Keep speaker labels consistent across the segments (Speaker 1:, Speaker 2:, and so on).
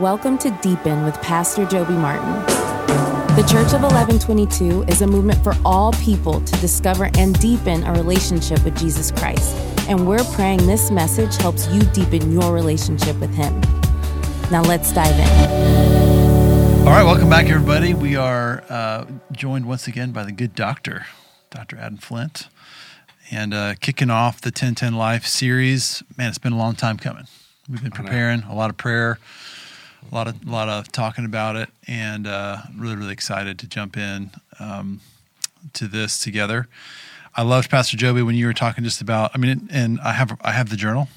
Speaker 1: Welcome to Deepen with Pastor Joby Martin. The Church of Eleven22 is a movement for all people to discover and deepen a relationship with Jesus Christ. And we're praying this message helps you deepen your relationship with Him. Now let's dive in.
Speaker 2: All right, welcome back, everybody. We are uh, joined once again by the good doctor, Dr. Adam Flynt, and uh, kicking off the 1010 Life series. Man, it's been a long time coming. We've been preparing a lot of prayer, a lot of a lot of talking about it, and uh, really really excited to jump in um, to this together. I loved Pastor Joby when you were talking just about. I mean, and I have I have the journal,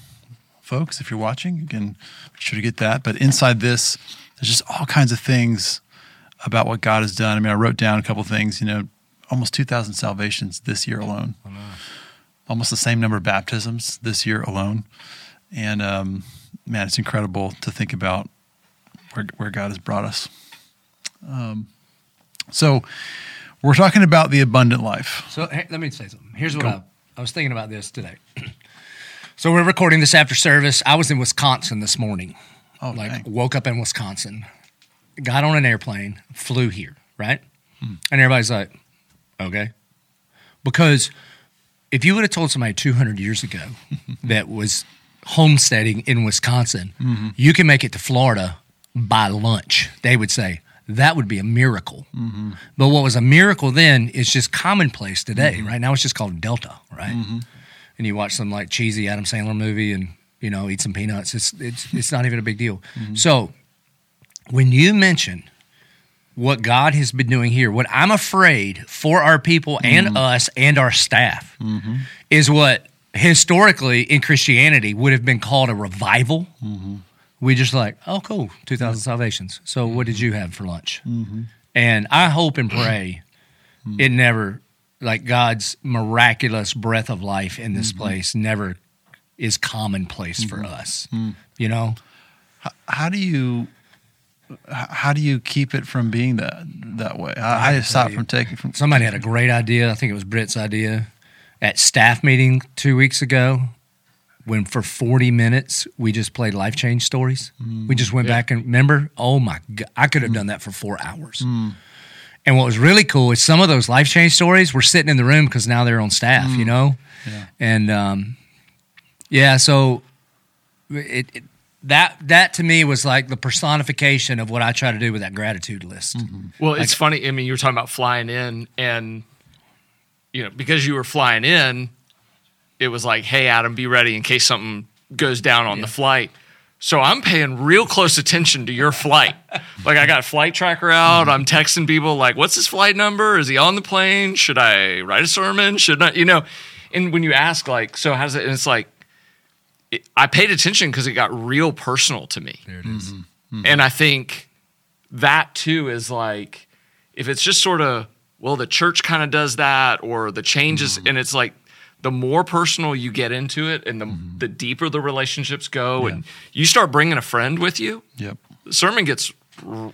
Speaker 2: folks. If you're watching, you can be sure to get that. But inside this, there's just all kinds of things about what God has done. I mean, I wrote down a couple things. You know, almost 2,000 salvations this year alone. Almost the same number of baptisms this year alone. And um, man, it's incredible to think about where, where God has brought us. Um, so, we're talking about the abundant life.
Speaker 3: So hey, let me say something. Here's what I, I was thinking about this today. so we're recording this after service. I was in Wisconsin this morning.
Speaker 2: Oh,
Speaker 3: like
Speaker 2: dang.
Speaker 3: woke up in Wisconsin, got on an airplane, flew here, right? And everybody's like, okay. Because if you would have told somebody 200 years ago that was homesteading in Wisconsin, you can make it to Florida by lunch, they would say, that would be a miracle. But what was a miracle then is just commonplace today, mm-hmm. right? Now it's just called Delta, right? Mm-hmm. And you watch some like cheesy Adam Sandler movie and, you know, eat some peanuts. It's, it's, it's not even a big deal. Mm-hmm. So when you mention what God has been doing here, what I'm afraid for our people and us and our staff is what historically in Christianity would have been called a revival. We just like, oh, cool, 2,000 salvations. So what did mm-hmm. you have for lunch? Mm-hmm. And I hope and pray mm-hmm. it never, like God's miraculous breath of life in this place, never is commonplace for us. Mm. You know?
Speaker 2: How do you how do you keep it from being that that way? How, how do you stop
Speaker 3: you.
Speaker 2: from taking from
Speaker 3: Somebody had a great idea. I think it was Britt's idea at staff meeting two weeks ago. When for forty minutes we just played life change stories. we just went back and remember. Oh my god, I could have done that for four hours. Mm. Mm. And what was really cool is some of those life change stories were sitting in the room because now they're on staff. Mm. You know,
Speaker 2: Yeah.
Speaker 3: and um, yeah, so it, it that that to me was like the personification of what I try to do with that gratitude list. Mm-hmm.
Speaker 4: Well, it's funny. I mean, you were talking about flying in, and you know, because you were flying in, it was like, "Hey, Adam, be ready in case something goes down on the flight." So I'm paying real close attention to your flight. like I got flight tracker out. I'm texting people like, "What's his flight number? Is he on the plane? Should I write a sermon? Should not, You know, and when you ask like, "So how's it?" And it's like, it, I paid attention because it got real personal to me.
Speaker 3: There it is. Mm-hmm. Mm-hmm.
Speaker 4: And I think that too is like if it's just sort of well the church kind of does that or the changes mm-hmm. and it's like the more personal you get into it and the mm-hmm. the deeper the relationships go and you start bringing a friend with you
Speaker 2: Yep.
Speaker 4: the sermon gets r-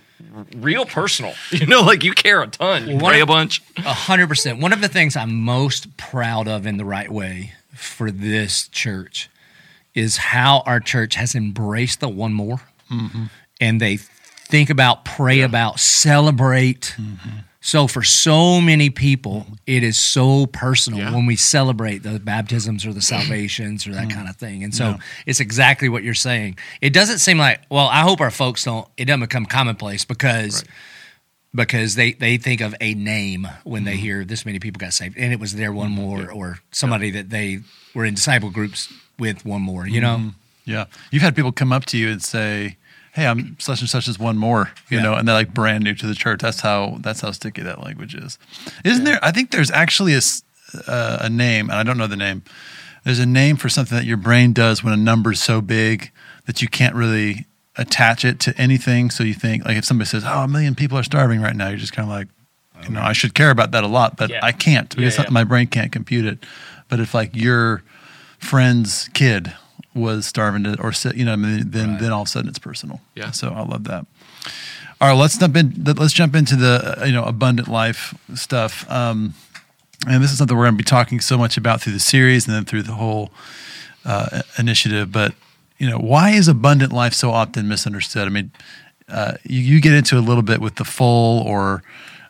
Speaker 4: real personal. You know like you care a ton. You
Speaker 3: One
Speaker 4: pray a bunch.
Speaker 3: A hundred percent. One of the things I'm most proud of in the right way for this church is how our church has embraced the one more, mm-hmm. and they think about, pray about, celebrate. Mm-hmm. So for so many people, it is so personal
Speaker 4: Yeah.
Speaker 3: when we celebrate the baptisms or the salvations or that mm. kind of thing. And so it's exactly what you're saying. It doesn't seem like, well, I hope our folks don't. It doesn't become commonplace because because they, they think of a name when they mm-hmm. hear this many people got saved and it was their one mm-hmm. more or somebody that they were in disciple groups with one more you know mm-hmm.
Speaker 2: Yeah. You've had people come up to you and say, Hey, I'm such and such as one more, you
Speaker 3: Yeah.
Speaker 2: know, and they're like brand new to the church. That's how that's how sticky that language is. Isn't there? I think there's actually a, uh, a name, and I don't know the name. There's a name for something that your brain does when a number is so big that you can't really attach it to anything. So you think, like, if somebody says, "Oh, a million people are starving right now," you're just kind of like, you know, I should care about that a lot, but
Speaker 4: Yeah.
Speaker 2: I can't because
Speaker 4: Yeah, yeah.
Speaker 2: my brain can't compute it. But if like your friend's kid was starving to, or you know, I mean, then then all of a sudden it's personal.
Speaker 4: Yeah.
Speaker 2: So I love that. All right, let's jump in. Let's jump into the you know abundant life stuff. Um, and this is something we're going to be talking so much about through the series and then through the whole uh, initiative. But you know, why is abundant life so often misunderstood? I mean, uh, you, you get into a little bit with the full, or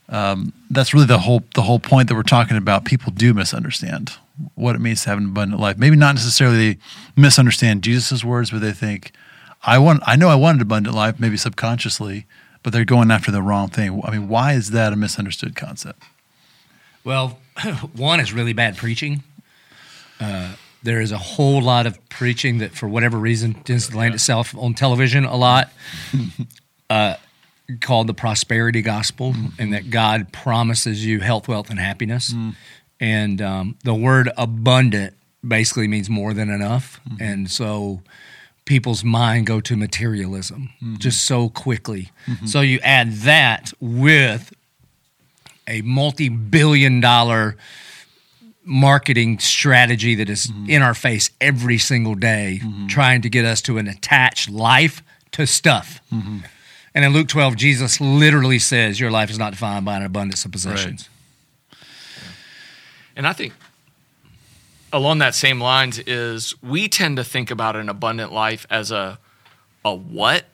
Speaker 2: um, that's really the whole the whole point that we're talking about. People do misunderstand what it means to have an abundant life. Maybe not necessarily misunderstand Jesus' words, but they think, "I want, I know I wanted abundant life," maybe subconsciously, but they're going after the wrong thing. I mean, why is that a misunderstood concept?
Speaker 3: Well, one is really bad preaching. Uh, there is a whole lot of preaching that, for whatever reason, tends to land itself on television a lot, uh, called the prosperity gospel, and that God promises you health, wealth, and happiness. And um, the word abundant basically means more than enough. Mm-hmm. And so people's mind go to materialism mm-hmm. just so quickly. Mm-hmm. So you add that with a multi-billion dollar marketing strategy that is in our face every single day trying to get us to an attached life to stuff. And in Luke 12 Jesus literally says your life is not defined by an abundance of possessions.
Speaker 4: And I think along that same lines is we tend to think about an abundant life as a a what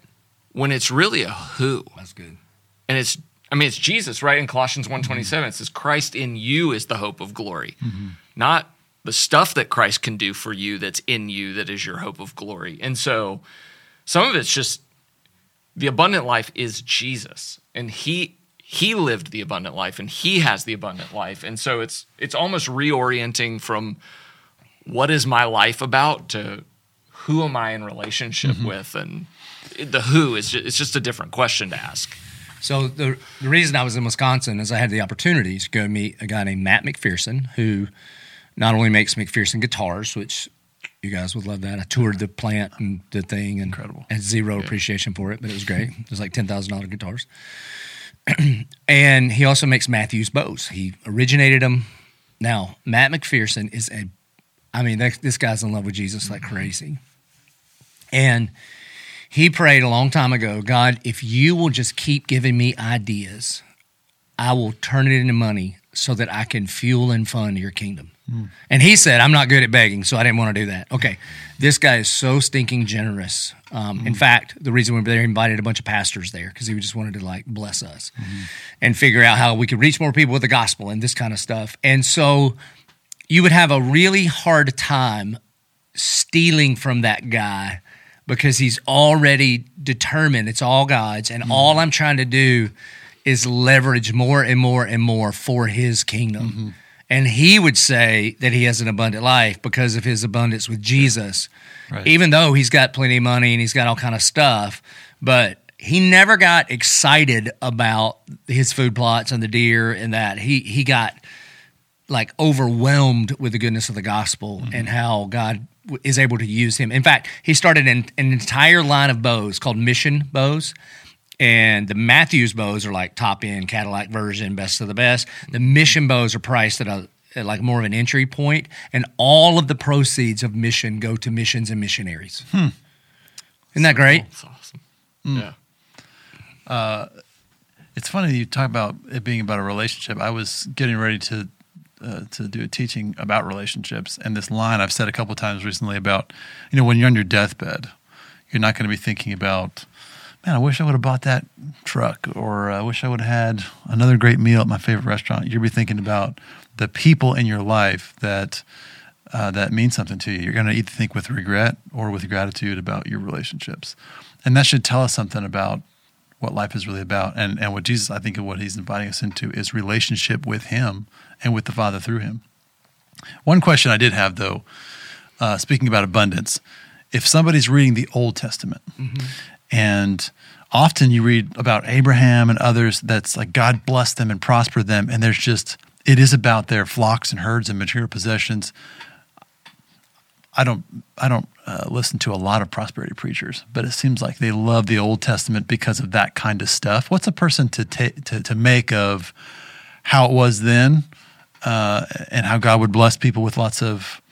Speaker 4: when it's really a who.
Speaker 3: That's good.
Speaker 4: And it's I mean it's Jesus, right? In Colossians 1:27 mm-hmm. it says Christ in you is the hope of glory. Mm-hmm. Not the stuff that Christ can do for you that's in you that is your hope of glory. And so some of it's just the abundant life is Jesus and he he lived the abundant life and he has the abundant life. And so it's it's almost reorienting from what is my life about to who am I in relationship mm-hmm. with and the who is just, it's just a different question to ask.
Speaker 3: So the the reason I was in Wisconsin is I had the opportunity to go meet a guy named Matt McPherson, who not only makes McPherson guitars, which you guys would love that. I toured the plant and the thing, and
Speaker 2: Incredible.
Speaker 3: Had zero appreciation for it, but it was great. It was like ten thousand dollar guitars. and he also makes Mathews bows. He originated them. Now Matt McPherson is a, I mean, this guy's in love with Jesus like crazy, and he prayed a long time ago God, if you will just keep giving me ideas, I will turn it into money so that I can fuel and fund your kingdom. And he said, I'm not good at begging, so I didn't want to do that. Okay. This guy is so stinking generous. Um, In mm-hmm. fact, the reason we were there, he invited a bunch of pastors there because he just wanted to like bless us mm-hmm. and figure out how we could reach more people with the gospel and this kind of stuff. And so you would have a really hard time stealing from that guy because he's already determined it's all God's, and mm-hmm. all I'm trying to do is leverage more and more and more for his kingdom. And he would say that he has an abundant life because of his abundance with Jesus,
Speaker 2: Right.
Speaker 3: even though he's got plenty of money and he's got all kind of stuff. But he never got excited about his food plots and the deer and that. He he got like overwhelmed with the goodness of the gospel mm-hmm. and how God is able to use him. In fact, he started an, an entire line of bows called mission bows. And the Mathews bows are like top end Cadillac version, best of the best. The mission bows are priced at a at like more of an entry point, and all of the proceeds of mission go to missions and missionaries. Hmm. Isn't that great?
Speaker 4: That's awesome. Hmm. Yeah.
Speaker 2: Uh, it's funny you talk about it being about a relationship. I was getting ready to uh, to do a teaching about relationships, and this line I've said a couple times recently about you know when you're on your deathbed, you're not going to be thinking about man, I wish I would have bought that truck, or I wish I would have had another great meal at my favorite restaurant. You'll be thinking about the people in your life that. Uh, that mean something to you. You're going to either think with regret or with gratitude about your relationships, and that should tell us something about what life is really about. And and what Jesus, I think, of what He's inviting us into is relationship with Him and with the Father through Him. One question I did have, though, uh, speaking about abundance, if somebody's reading the Old Testament, and often you read about Abraham and others, that's like God blessed them and prospered them, and there's just it is about their flocks and herds and material possessions. I don't I don't uh, listen to a lot of prosperity preachers, but it seems like they love the Old Testament because of that kind of stuff. What's a person to ta- to to make of how it was then, uh, and how God would bless people with lots of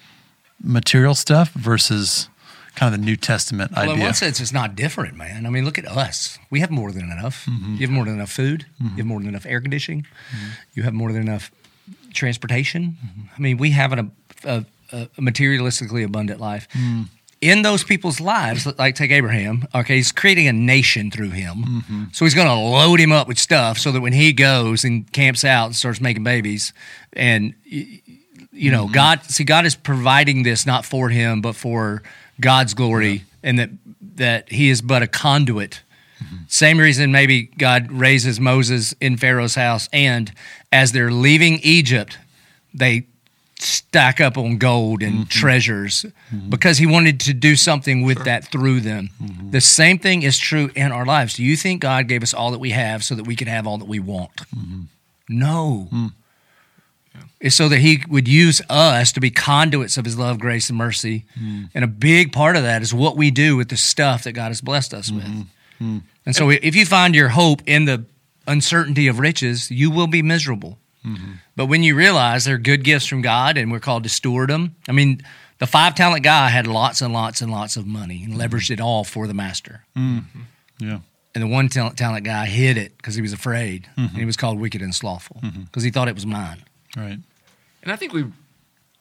Speaker 2: material stuff versus kind of the New Testament idea.
Speaker 3: Well, in one sense, it's not different, man. I mean, look at us. We have more than enough. Mm-hmm. You have more than enough food. Mm-hmm. You have more than enough air conditioning. Mm-hmm. You have more than enough transportation. I mean, we have an, a, a, a materialistically abundant life. Mm. in those people's lives, like take Abraham, okay, he's creating a nation through him. So he's going to load him up with stuff so that when he goes and camps out and starts making babies, and you know, God, see, God is providing this not for him, but for God's glory, and that that he is but a conduit. Mm-hmm. Same reason maybe God raises Moses in Pharaoh's house, and as they're leaving Egypt, they stack up on gold and mm-hmm. treasures mm-hmm. because he wanted to do something with that through them. The same thing is true in our lives. Do you think God gave us all that we have so that we could have all that we want? No. Mm. It's so that he would use us to be conduits of his love, grace, and mercy. Hmm. And a big part of that is what we do with the stuff that God has blessed us with. Hmm. Hmm. And so if you find your hope in the uncertainty of riches, you will be miserable. But when you realize they're good gifts from God and we're called to steward them, I mean, the five talent guy had lots and lots and lots of money and leveraged it all for the master. Mm-hmm.
Speaker 2: Yeah.
Speaker 3: And the one talent, talent guy hid it because he was afraid. And he was called wicked and slothful mm-hmm. because he thought it was mine.
Speaker 2: Right.
Speaker 4: And I think we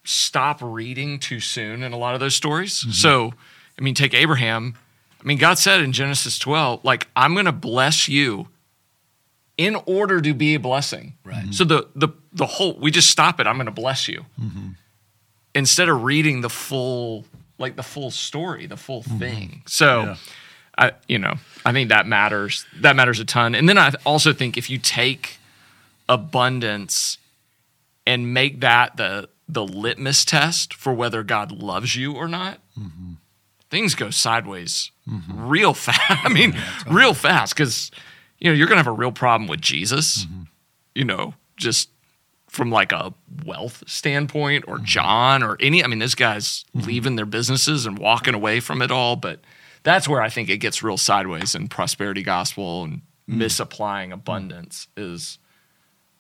Speaker 4: stop reading too soon in a lot of those stories. Mm-hmm. So, I mean, take Abraham. I mean, God said in Genesis 12, like, I'm going to bless you in order to be a blessing.
Speaker 3: Right.
Speaker 4: So the the the whole we just stop it. I'm going to bless you mm-hmm. instead of reading the full like the full story, the full mm-hmm. thing. So,
Speaker 2: Yeah.
Speaker 4: I you know I think that matters. That matters a ton. And then I also think if you take abundance and make that the the litmus test for whether God loves you or not, mm-hmm. things go sideways mm-hmm. real fast. I mean, real fast because you know you're gonna have a real problem with Jesus. Mm-hmm. You know, just from like a wealth standpoint, or John, or any. I mean, this guy's leaving their businesses and walking away from it all, but. That's where I think it gets real sideways in prosperity gospel and mm. misapplying abundance is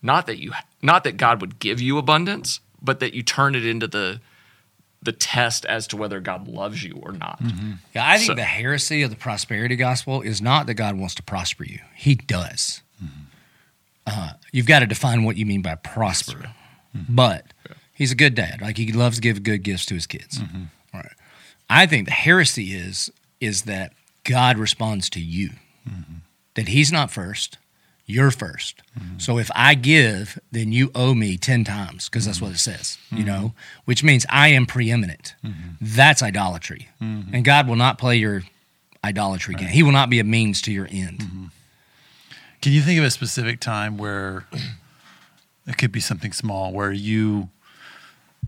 Speaker 4: not that you not that God would give you abundance, but that you turn it into the the test as to whether God loves you or not. Mm-hmm.
Speaker 3: Yeah, I think
Speaker 4: So-
Speaker 3: the heresy of the prosperity gospel is not that God wants to prosper you. He does. Mm-hmm. Uh, you've got to define what you mean by prosper. Mm-hmm. But he's a good dad. Like he loves to give good gifts to his kids. All right. I think the heresy is is that God responds to you. That he's not first, you're 1st mm-hmm. So if I give, then you owe me 10 times because that's what it mm-hmm. says, you mm-hmm. know, which means I am preeminent. That's idolatry. And God will not play your idolatry game. He will not be a means to your end.
Speaker 2: Can you think of a specific time where it could be something small where you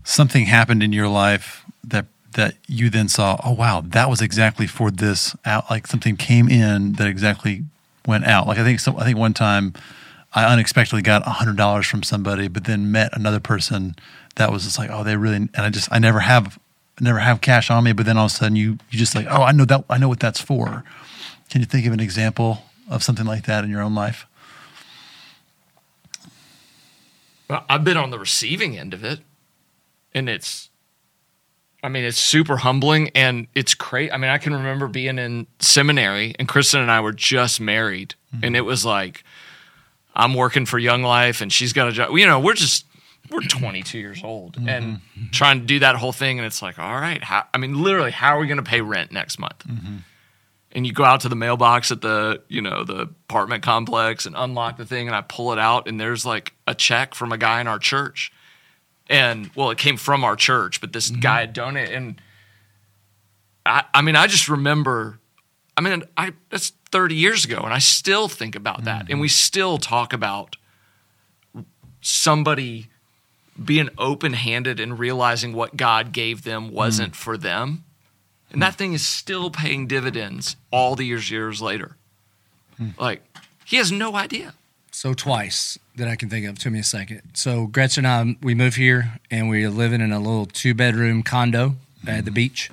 Speaker 2: something happened in your life that that you then saw, oh wow, that was exactly for this out like something came in that exactly went out. Like I think some I think one time I unexpectedly got hundred dollars from somebody, but then met another person that was just like, oh, they really and I just I never have never have cash on me, but then all of a sudden you you just like, oh, I know that I know what that's for. Can you think of an example of something like that in your own life?
Speaker 4: Well, I've been on the receiving end of it, and it's, I mean, it's super humbling and it's great. I mean, I can remember being in seminary, and Kristen and I were just married, mm-hmm. and it was like, I'm working for Young Life, and she's got a job. You know, we're just we're 22 years old mm-hmm. and trying to do that whole thing, and it's like, all right, how, I mean, literally, how are we going to pay rent next month? Mm-hmm. and you go out to the mailbox at the you know the apartment complex and unlock the thing and i pull it out and there's like a check from a guy in our church and well it came from our church but this mm-hmm. guy had donated and I, I mean i just remember i mean i that's 30 years ago and i still think about that. And we mm-hmm. still talk about somebody being open-handed and realizing what god gave them wasn't mm. for them. And that mm. thing is still paying dividends all the years years later. Mm. Like he has no idea.
Speaker 3: So twice that I can think of. Took me a second. So Gretchen and I, we moved here and we are living in a little two bedroom condo at the mm-hmm. beach,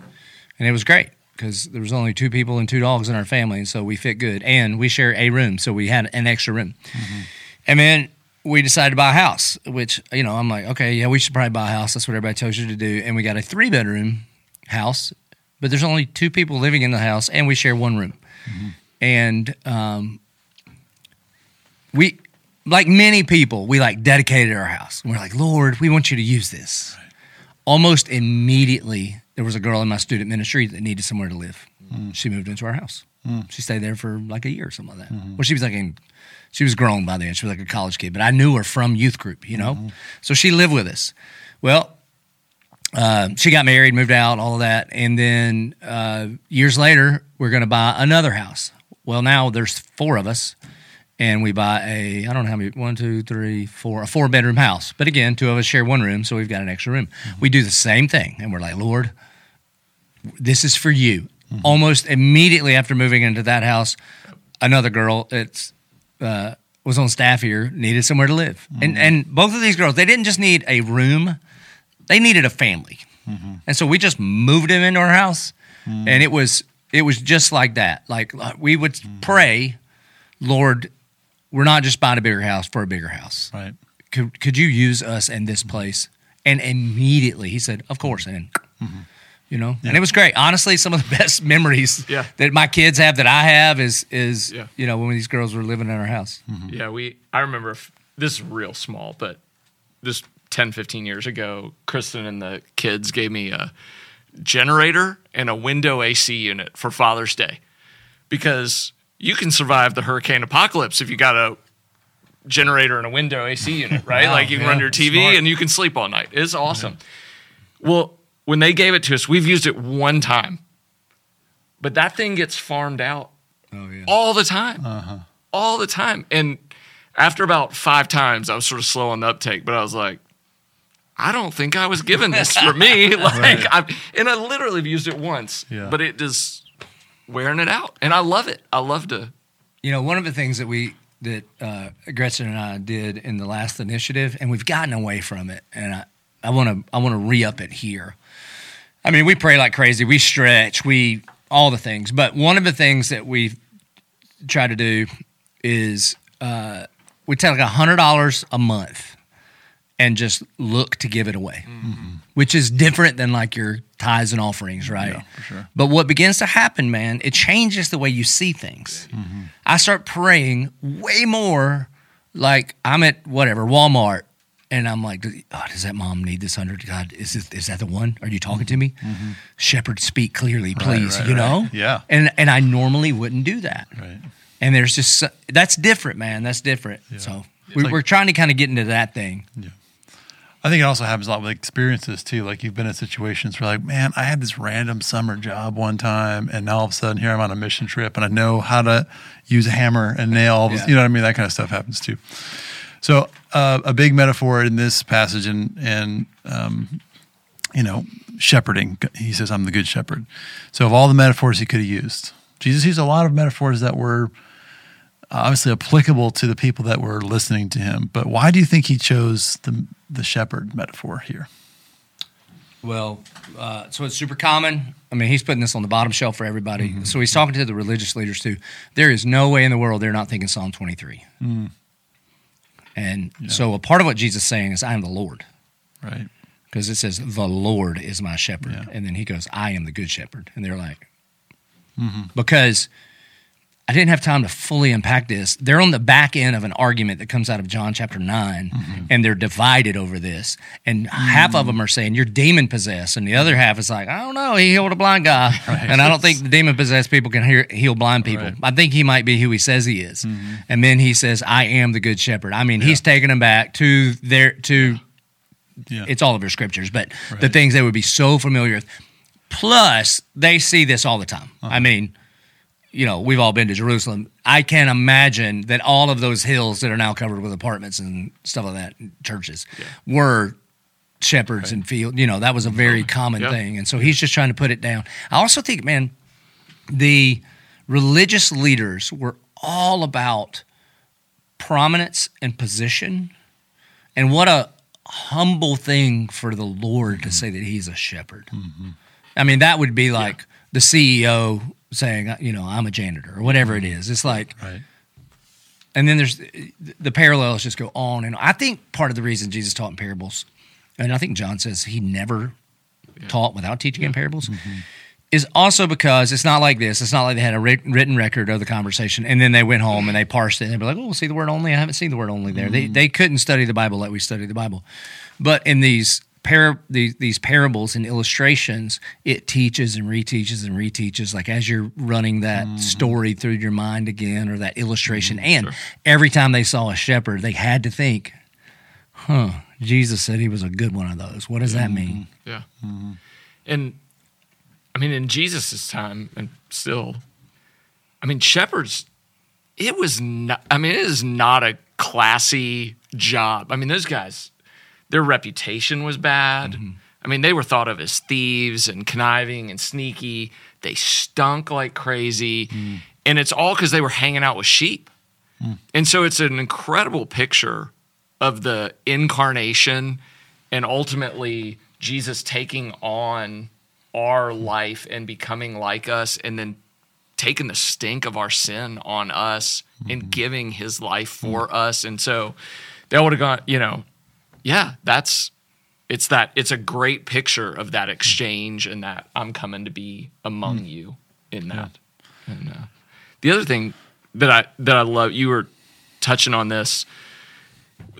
Speaker 3: and it was great because there was only two people and two dogs in our family, and so we fit good. And we share a room, so we had an extra room. Mm-hmm. And then we decided to buy a house, which you know I'm like, okay, yeah, we should probably buy a house. That's what everybody tells you to do. And we got a three bedroom house, but there's only two people living in the house, and we share one room. Mm-hmm. And um, we like many people we like dedicated our house we're like lord we want you to use this almost immediately there was a girl in my student ministry that needed somewhere to live. She moved into our house. She stayed there for like a year or something like that. Well, she was like in, she was grown by then. She was like a college kid, but I knew her from youth group, you know? So she lived with us. Well, uh, she got married, moved out, all of that. And then uh, years later, we're going to buy another house. Well, now there's four of us, and we buy a, I don't know how many, one, two, three, four, a four bedroom house. But again, two of us share one room, so we've got an extra room. Mm-hmm. We do the same thing, and we're like, Lord, this is for you. Mm-hmm. Almost immediately after moving into that house, another girl that's uh, was on staff here needed somewhere to live, and mm-hmm. and both of these girls they didn't just need a room, they needed a family, and so we just moved them into our house, and it was it was just like that. Like uh, we would pray, Lord, we're not just buying a bigger house for a bigger house.
Speaker 2: Right.
Speaker 3: Could could you use us in this place? And immediately he said, "Of course." And mm-hmm. you know, and it was great. Honestly, some of the best memories
Speaker 4: Yeah.
Speaker 3: that my kids have that I have is is
Speaker 4: Yeah.
Speaker 3: you know when these girls were living in our house. Mm-hmm.
Speaker 4: Yeah, we. I remember f- this is real small, but this 10, 15 years ago, Kristen and the kids gave me a generator and a window AC unit for Father's Day because you can survive the hurricane apocalypse if you got a generator and a window AC unit, right?
Speaker 3: Wow,
Speaker 4: like you can
Speaker 3: yeah,
Speaker 4: run your TV
Speaker 3: smart.
Speaker 4: and you can sleep all night. It's awesome. Well, when they gave it to us, we've used it one time, but that thing gets farmed out
Speaker 3: Oh yeah.
Speaker 4: all the time, uh-huh. all the time. And after about five times, I was sort of slow on the uptake, but I was like, I don't think I was given this for me. like, I've, and I literally have used it once,
Speaker 2: Yeah.
Speaker 4: but it is wearing it out, and I love it. I love to.
Speaker 3: You know, one of the things that we that uh, Gretchen and I did in the last initiative, and we've gotten away from it, and I I want to I want to re up it here. I mean, we pray like crazy, we stretch, we all the things, but one of the things that we try to do is uh, we take like hundred dollars a month and just look to give it away, mm-hmm. which is different than like your tithes and offerings, right?
Speaker 2: Yeah, for sure.
Speaker 3: But what begins to happen, man, it changes the way you see things. Mm-hmm. I start praying way more like I'm at whatever, Walmart, and I'm like, oh, does that mom need this hundred? God, is this, is that the one? Are you talking to me? Mm-hmm. Shepherd, speak clearly, please.
Speaker 2: right,
Speaker 3: you
Speaker 2: right.
Speaker 3: know?
Speaker 2: Yeah.
Speaker 3: And and I normally wouldn't do that.
Speaker 2: Right.
Speaker 3: And there's just that's different, man. That's different. So we,
Speaker 2: like-
Speaker 3: we're trying to kind of get into that thing.
Speaker 2: I think it also happens a lot with experiences too. Like you've been in situations where, like, man, I had this random summer job one time, and now all of a sudden here I'm on a mission trip, and I know how to use a hammer and nail.
Speaker 3: Yeah.
Speaker 2: You know what I mean? That kind of stuff happens too. So uh, a big metaphor in this passage, and and um, you know, shepherding. He says, "I'm the good shepherd." So of all the metaphors he could have used, Jesus used a lot of metaphors that were obviously applicable to the people that were listening to him. But why do you think he chose the the shepherd metaphor here?
Speaker 3: Well, uh, so it's super common. I mean, he's putting this on the bottom shelf for everybody. Mm-hmm. So he's talking to the religious leaders too. There is no way in the world they're not thinking Psalm 23. Mm. And so a part of what Jesus is saying is, I am the Lord.
Speaker 2: Right.
Speaker 3: Because it says, the Lord is my shepherd.
Speaker 2: Yeah.
Speaker 3: And then he goes, I am the good shepherd. And they're like, mm-hmm. because I didn't have time to fully unpack this. They're on the back end of an argument that comes out of John chapter 9, and they're divided over this. And half of them are saying, You're demon possessed. And the other half is like, I don't know. He healed a blind guy. And I don't think the demon possessed people can hear, heal blind people.
Speaker 2: Right.
Speaker 3: I think he might be who he says he is. And then he says, I am the good shepherd. I mean, he's taking them back to their, to,
Speaker 2: Yeah.
Speaker 3: it's all of your scriptures, but the things they would be so familiar with. Plus, they see this all the time.
Speaker 2: Uh-huh.
Speaker 3: I mean, you know, we've all been to Jerusalem. I can't imagine that all of those hills that are now covered with apartments and stuff like that, churches, were shepherds and field. You know, that was a very common
Speaker 4: Yeah.
Speaker 3: thing. And so he's just trying to put it down. I also think, man, the religious leaders were all about prominence and position. And what a humble thing for the Lord to mm-hmm. say that he's a shepherd. Mm-hmm. I mean, that would be like the CEO saying, uh, you know, I'm a janitor or whatever it mm-hmm. is. It's like,
Speaker 2: Right.
Speaker 3: and then there's the parallels just go on. And I think part of the reason Jesus taught in parables, and I think John says he never taught without teaching in parables, mm-hmm. is also because it's not like this. It's not like they had a written record of the conversation and then they went home and they parsed it and they were like, oh, we'll see the word only? I haven't seen the word only there. They, mm-hmm. they couldn't study the Bible like we study the Bible. But in these par- these, these parables and illustrations, it teaches and reteaches and reteaches. Like as you're running that
Speaker 2: Mm-hmm.
Speaker 3: story through your mind again, or that illustration, mm-hmm. and every time they saw a shepherd, they had to think, "Huh." Jesus said he was a good one of those. What does that mm-hmm. mean?
Speaker 4: Yeah. Mm-hmm. And I mean, in Jesus's time, and still, I mean, shepherds, it was not, I mean, it is not a classy job. I mean, those guys, their reputation was bad. Mm-hmm. I mean, they were thought of as thieves and conniving and sneaky. They stunk like crazy. Mm. And it's all because they were hanging out with sheep. Mm. And so it's an incredible picture of the incarnation and ultimately Jesus taking on our life and becoming like us and then taking the stink of our sin on us and mm-hmm. giving his life for mm. us. And so that would have gone, you know, yeah, that's it's that it's a great picture of that exchange and that I'm coming to be among you in that. And uh, the other thing that I that I love, you were touching on this,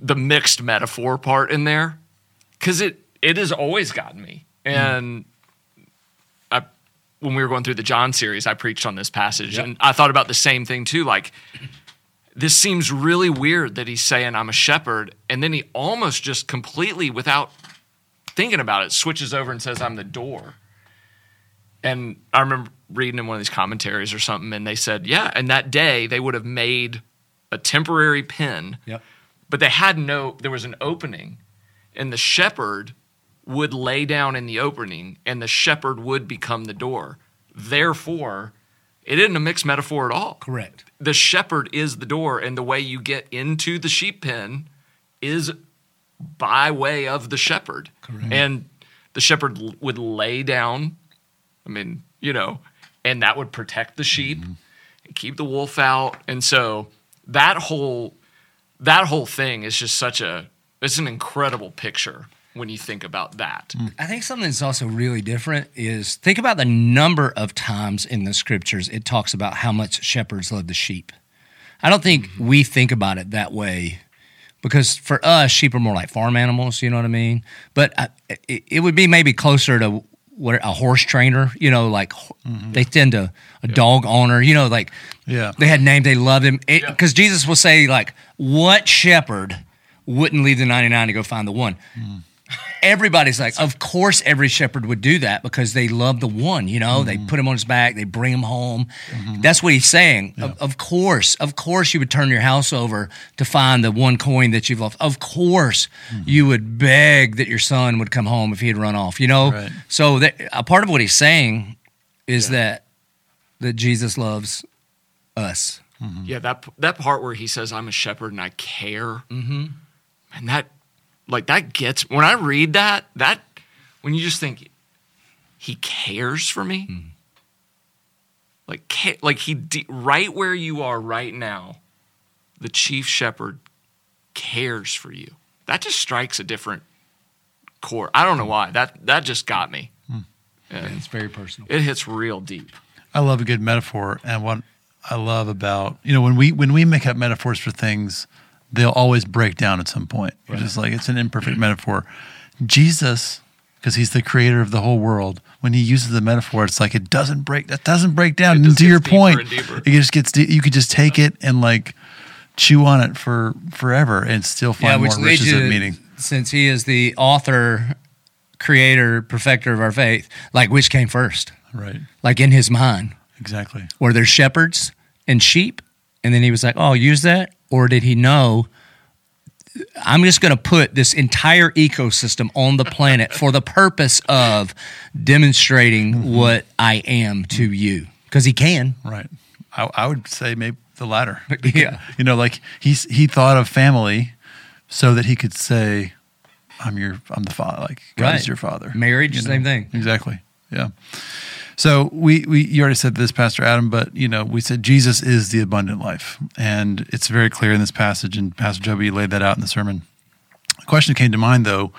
Speaker 4: the mixed metaphor part in there, because it it has always gotten me. And I, when we were going through the John series, I preached on this passage, and I thought about the same thing too. Like, this seems really weird that he's saying I'm a shepherd, and then he almost just completely, without thinking about it, switches over and says I'm the door. And I remember reading in one of these commentaries or something, and they said, yeah, and that day they would have made a temporary pen,
Speaker 3: Yep.
Speaker 4: but they had no, there was an opening, and the shepherd would lay down in the opening, and the shepherd would become the door. Therefore, it isn't a mixed metaphor at all
Speaker 3: Correct.
Speaker 4: the shepherd is the door, and the way you get into the sheep pen is by way of the shepherd. Correct. And the shepherd would lay down, I mean, you know, and that would protect the sheep and keep the wolf out. And so that whole that whole thing is just such a it's an incredible picture when you think about that. Mm.
Speaker 3: I think something that's also really different is think about the number of times in the scriptures it talks about how much shepherds love the sheep. I don't think mm-hmm. we think about it that way because for us, sheep are more like farm animals, you know what I mean? But uh, I, it, it would be maybe closer to what a horse trainer, you know, like mm-hmm. they tend to a dog owner, you know, like
Speaker 2: Yeah.
Speaker 3: they had names, they loved him.
Speaker 4: Yeah.
Speaker 3: Because Jesus will say, like, what shepherd wouldn't leave the 99 to go find the one? Mm. Everybody's like, of course, every shepherd would do that because they love the one. You know, they mm-hmm. put him on his back, they bring him home. Mm-hmm. That's what he's saying. Of, of course, of course, you would turn your house over to find the one coin that you've lost. Of course, mm-hmm. you would beg that your son would come home if he had run off. You know,
Speaker 2: Right.
Speaker 3: so that, a part of what he's saying is that that Jesus loves us.
Speaker 4: Yeah, that that part where he says, "I'm a shepherd and I care," mm-hmm. and that, like, that gets when I read that. That when you just think he cares for me, mm-hmm. like, ca- like he de- right where you are right now, the chief shepherd cares for you. That just strikes a different chord. I don't know mm. why that that just got me. Mm. And
Speaker 3: It's very personal.
Speaker 4: it hits real deep.
Speaker 2: I love a good metaphor, and what I love about you know when we when we make up metaphors for things, they'll always break down at some point. You're just like it's an imperfect metaphor. Jesus, because he's the creator of the whole world, when he uses the metaphor, it's like it doesn't break. That doesn't break down. And to your point, it just gets. You could just take it and like chew on it for forever and still find more riches of meaning.
Speaker 3: Since he is the author, creator, perfecter of our faith, like which came first?
Speaker 2: Right.
Speaker 3: Like in his mind,
Speaker 2: Exactly.
Speaker 3: were there shepherds and sheep? And then he was like, oh, use that? Or did he know? I'm just going to put this entire ecosystem on the planet for the purpose of demonstrating
Speaker 2: Mm-hmm.
Speaker 3: what I am to you. Because he can.
Speaker 2: Right. I, I would say maybe the latter.
Speaker 3: Yeah.
Speaker 2: You know, like he's he thought of family so that he could say, "I'm your, I'm the father. Like God
Speaker 3: Right.
Speaker 2: is your father."
Speaker 3: Marriage,
Speaker 2: You know?
Speaker 3: same thing.
Speaker 2: Exactly. Yeah. So we we you already said this, Pastor Adam, but you know we said Jesus is the abundant life, and it's very clear in this passage, and Pastor Joby laid that out in the sermon. A question came to mind though.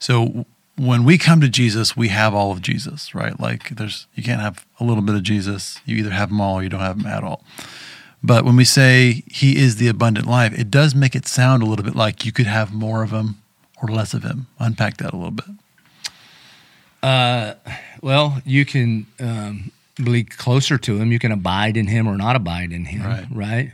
Speaker 2: So when we come to Jesus, we have all of Jesus, right? Like there's you can't have a little bit of Jesus. You either have them all or you don't have them at all. But when we say he is the abundant life, it does make it sound a little bit like you could have more of him or less of him? Unpack that a little bit.
Speaker 3: Well, you can um, be closer to him. You can abide in him or not abide in him.
Speaker 2: Right.
Speaker 3: Right.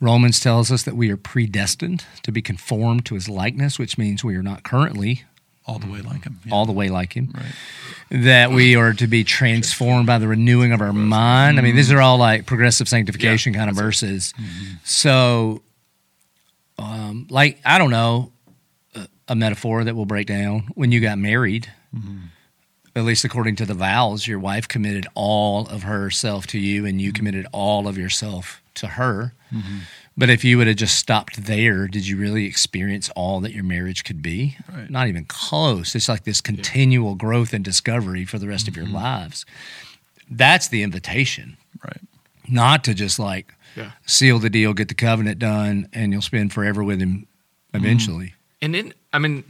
Speaker 3: Romans tells us that we are predestined to be conformed to his likeness, which means we are not currently
Speaker 2: All the way like him. Yeah.
Speaker 3: all the way like him.
Speaker 2: Right.
Speaker 3: That we are to be transformed by the renewing of our mind. I mean, these are all like progressive sanctification kind of verses. So, um, like, I don't know, a- a metaphor that will break down when you got married. At least according to the vows, your wife committed all of herself to you, and you mm-hmm. committed all of yourself to her. Mm-hmm. But if you would have just stopped there, did you really experience all that your marriage could be?
Speaker 2: Right.
Speaker 3: Not even close. It's like this continual growth and discovery for the rest of your mm-hmm. lives. That's the invitation,
Speaker 2: Right.
Speaker 3: not to just like
Speaker 4: Yeah.
Speaker 3: seal the deal, get the covenant done, and you'll spend forever with him eventually.
Speaker 4: And then, I mean,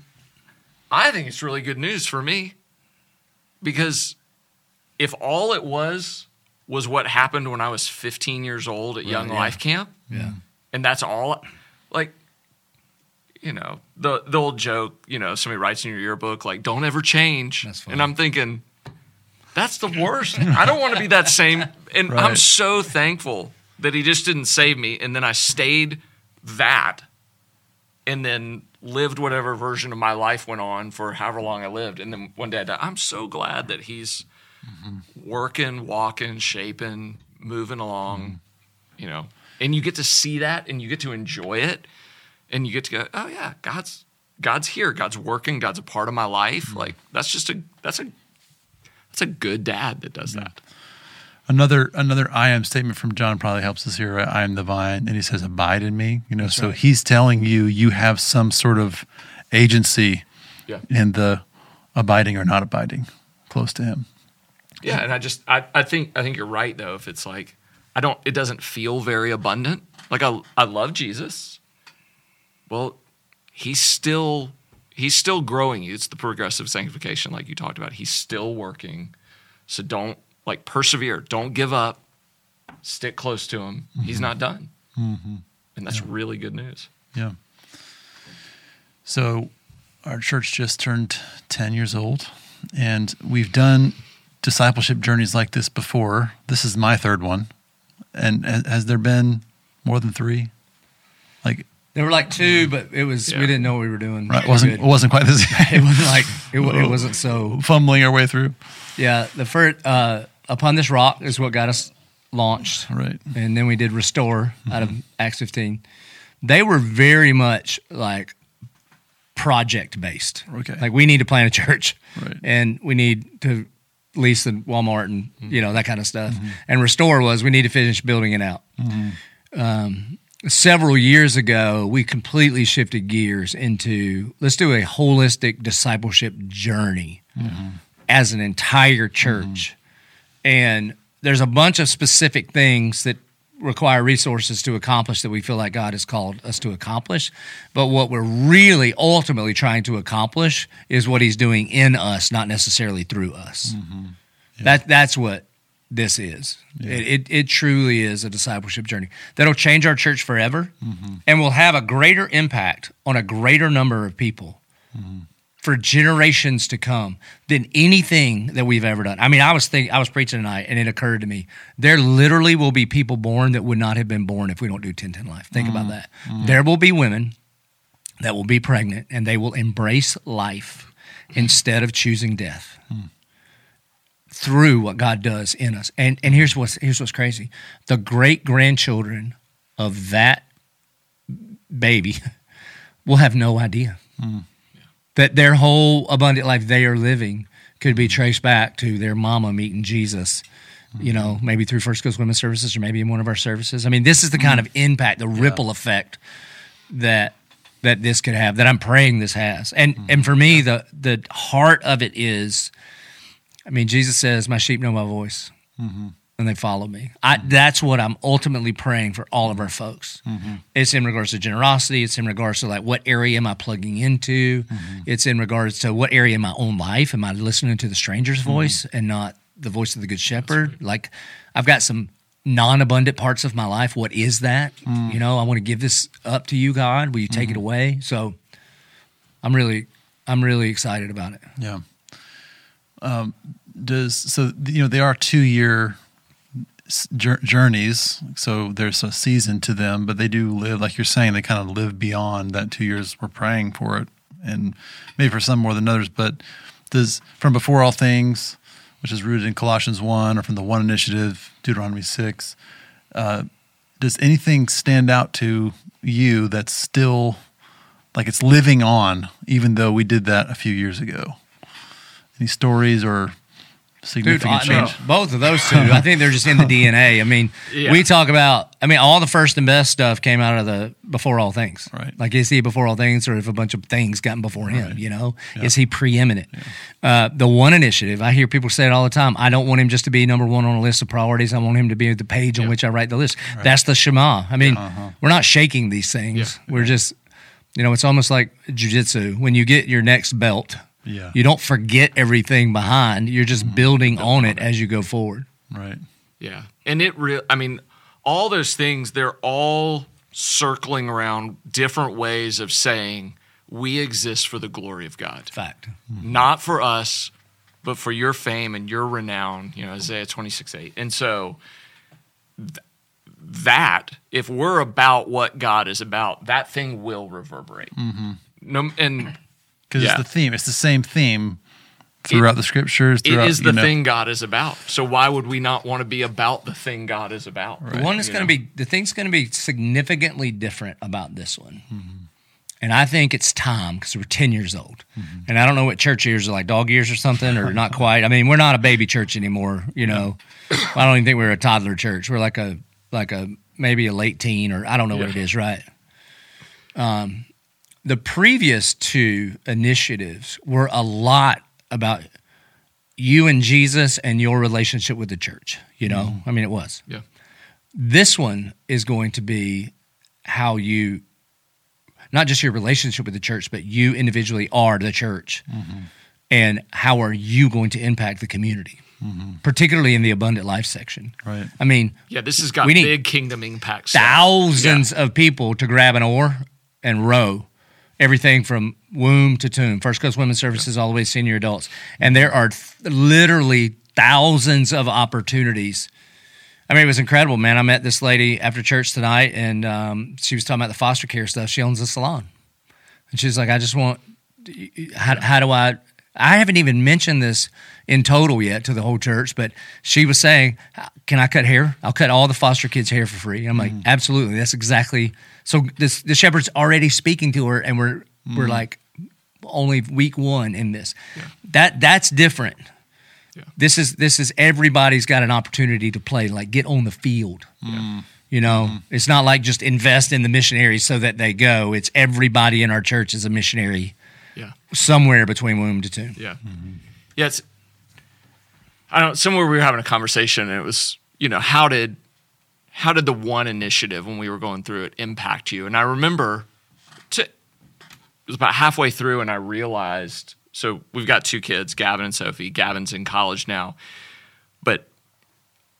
Speaker 4: I think it's really good news for me because if all it was was what happened when I was 15 years old at Young
Speaker 3: yeah.
Speaker 4: Life Camp,
Speaker 3: Yeah.
Speaker 4: and that's all, like, you know, the the old joke, you know, somebody writes in your yearbook like, "Don't ever change," and I'm thinking, that's the worst. I don't want to be that same. And I'm so thankful that he just didn't save me, and then I stayed that and then lived whatever version of my life went on for however long I lived. And then one day I died. I'm so glad that he's mm-hmm. working, walking, shaping, moving along, mm-hmm. you know. And you get to see that and you get to enjoy it and you get to go, oh yeah, God's God's here. God's working. God's a part of my life. Mm-hmm. Like that's just a that's a that's a good dad that does that.
Speaker 2: Another another I am statement from John probably helps us here. I am the vine, and he says, "Abide in me." You know, so he's telling you you have some sort of agency
Speaker 4: Yeah.
Speaker 2: in the abiding or not abiding close to him.
Speaker 4: Yeah, and I just I, I think I think you're right though. If it's like I don't, it doesn't feel very abundant. Like I I love Jesus. Well, he's still he's still growing you. It's the progressive sanctification, like you talked about. He's still working. So don't like persevere. Don't give up. Stick close to him. He's not done, and that's really good news.
Speaker 2: Yeah. So, our church just turned 10 years old, and we've done discipleship journeys like this before. This is my third one. And has, has there been more than three? Like,
Speaker 3: There were like two, but it was
Speaker 4: Yeah.
Speaker 3: we didn't know what we were doing.
Speaker 2: right, wasn't it
Speaker 3: Good.
Speaker 2: wasn't quite this
Speaker 3: it wasn't like it, it wasn't so
Speaker 2: fumbling our way through.
Speaker 3: Yeah, the first uh, upon this rock is what got us launched,
Speaker 2: Right.
Speaker 3: and then we did restore mm-hmm. out of Acts 15. They were very much like project based.
Speaker 2: Okay.
Speaker 3: like we need to plant a church,
Speaker 2: Right.
Speaker 3: and we need to lease the Walmart and mm-hmm. you know that kind of stuff. Mm-hmm. And restore was we need to finish building it out. Um, several years ago, we completely shifted gears into let's do a holistic discipleship journey as an entire church. And there's a bunch of specific things that require resources to accomplish that we feel like God has called us to accomplish. But what we're really ultimately trying to accomplish is what He's doing in us, not necessarily through us. Mm-hmm. That that's what this is. It, it it truly is a discipleship journey that'll change our church forever, mm-hmm. and will have a greater impact on a greater number of people mm-hmm. For generations to come than anything that we've ever done. I mean, I was thinking, I was preaching tonight, and it occurred to me there literally will be people born that would not have been born if we don't do 1010 Life. Think about mm. that. Mm. There will be women that will be pregnant, and they will embrace life instead of choosing death hmm. through what God does in us. And and here's what's here's what's crazy: the great grandchildren of that baby will have no idea hmm. That their whole abundant life they are living could be traced back to their mama meeting Jesus. You know, maybe through First Coast Women's Services or maybe in one of our services. I mean, this is the kind of impact, the ripple effect that that this could have. That I'm praying this has. And mm-hmm. and for me, the the heart of it is, I mean, Jesus says, "My sheep know my voice." Mm-hmm. And they follow me. I, that's what I'm ultimately praying for all of our folks. Mm-hmm. It's in regards to generosity. It's in regards to like what area am I plugging into. Mm-hmm. It's in regards to what area in my own life am I listening to the stranger's mm-hmm. voice and not the voice of the good shepherd. Like I've got some non-abundant parts of my life. What is that? Mm. You know, I want to give this up to you, God. Will you take it away? So I'm really I'm really excited about it.
Speaker 2: Yeah. Um, does so? You know, they are two year journeys, so there's a season to them, but they do live, like you're saying, they kind of live beyond that two years. We're praying for it, and maybe for some more than others. But does from before all things, which is rooted in Colossians one, or from the One Initiative, Deuteronomy six, uh, does anything stand out to you that's still like it's living on, even though we did that a few years ago? Any stories or significant
Speaker 3: Dude, I mean,
Speaker 2: change?
Speaker 3: both of those two, I think they're just in the DNA. I mean,
Speaker 4: Yeah.
Speaker 3: we talk about, I mean, all the first and best stuff came out of the before all things.
Speaker 2: Right.
Speaker 3: Like, is he before all things, or if a bunch of things gotten before him, you know? Is he preeminent? Uh, the one initiative, I hear people say it all the time. I don't want him just to be number one on a list of priorities. I want him to be the page on which I write the list. That's the Shema. I mean, we're not shaking these things. We're just, you know, it's almost like jujitsu. When you get your next belt,
Speaker 2: Yeah.
Speaker 3: you don't forget everything behind. You're just mm-hmm. building on it as you go forward.
Speaker 2: Right.
Speaker 4: Yeah. And it real I mean, all those things, they're all circling around different ways of saying we exist for the glory of God.
Speaker 3: Fact. Mm-hmm.
Speaker 4: Not for us, but for your fame and your renown, you know, Isaiah 26 8. And so th- that, if we're about what God is about, that thing will reverberate. Mm-hmm. No, and
Speaker 2: Because
Speaker 4: Yeah.
Speaker 2: it's the theme. It's the same theme throughout the scriptures.
Speaker 4: it
Speaker 2: Throughout,
Speaker 4: is the
Speaker 2: you know.
Speaker 4: thing God is about. So why would we not want to be about the thing God is about?
Speaker 3: The one that's
Speaker 4: You
Speaker 3: going to be, the thing's going to be significantly different about this one. And I think it's time because we're 10 years old. And I don't know what church years are like, dog years or something, or not quite. I mean, we're not a baby church anymore, you know. I don't even think we're a toddler church. We're like a, like a, maybe a late teen, or I don't know what it is, right? Um, the previous two initiatives were a lot about you and Jesus and your relationship with the church. You know, mm-hmm. I mean, it was.
Speaker 4: Yeah.
Speaker 3: This one is going to be how you, not just your relationship with the church, but you individually are the church. Mm-hmm. And how are you going to impact the community, mm-hmm. particularly in the abundant life section?
Speaker 2: Right.
Speaker 3: I mean,
Speaker 4: Yeah, this has got
Speaker 3: We need
Speaker 4: big kingdom impacts. stuff.
Speaker 3: thousands of people to grab an oar and row everything from womb to tomb. First coast women's services all the way to senior adults. And there are th- literally thousands of opportunities. I mean it was incredible man. I met this lady after church tonight and um, she was talking about the foster care stuff. She owns a salon. And she's like i just want how, how do i i haven't even mentioned this in total yet to the whole church but she was saying can i cut hair? I'll cut all the foster kids hair for free. I'm like absolutely. That's exactly so this the shepherd's already speaking to her and we're we're mm-hmm. like only week one in this. That that's different. This is this is everybody's got an opportunity to play like get on the field. Mm-hmm. You know? Mm-hmm. It's not like just invest in the missionaries so that they go. It's everybody in our church is a missionary
Speaker 4: Yeah.
Speaker 3: somewhere between womb to tomb
Speaker 4: Yeah. Yeah. It's, I don't, somewhere we were having a conversation and it was, you know, how did, how did the one initiative when we were going through it impact you? And I remember to, it was about halfway through and I realized, so we've got two kids, Gavin and Sophie. Gavin's in college now, but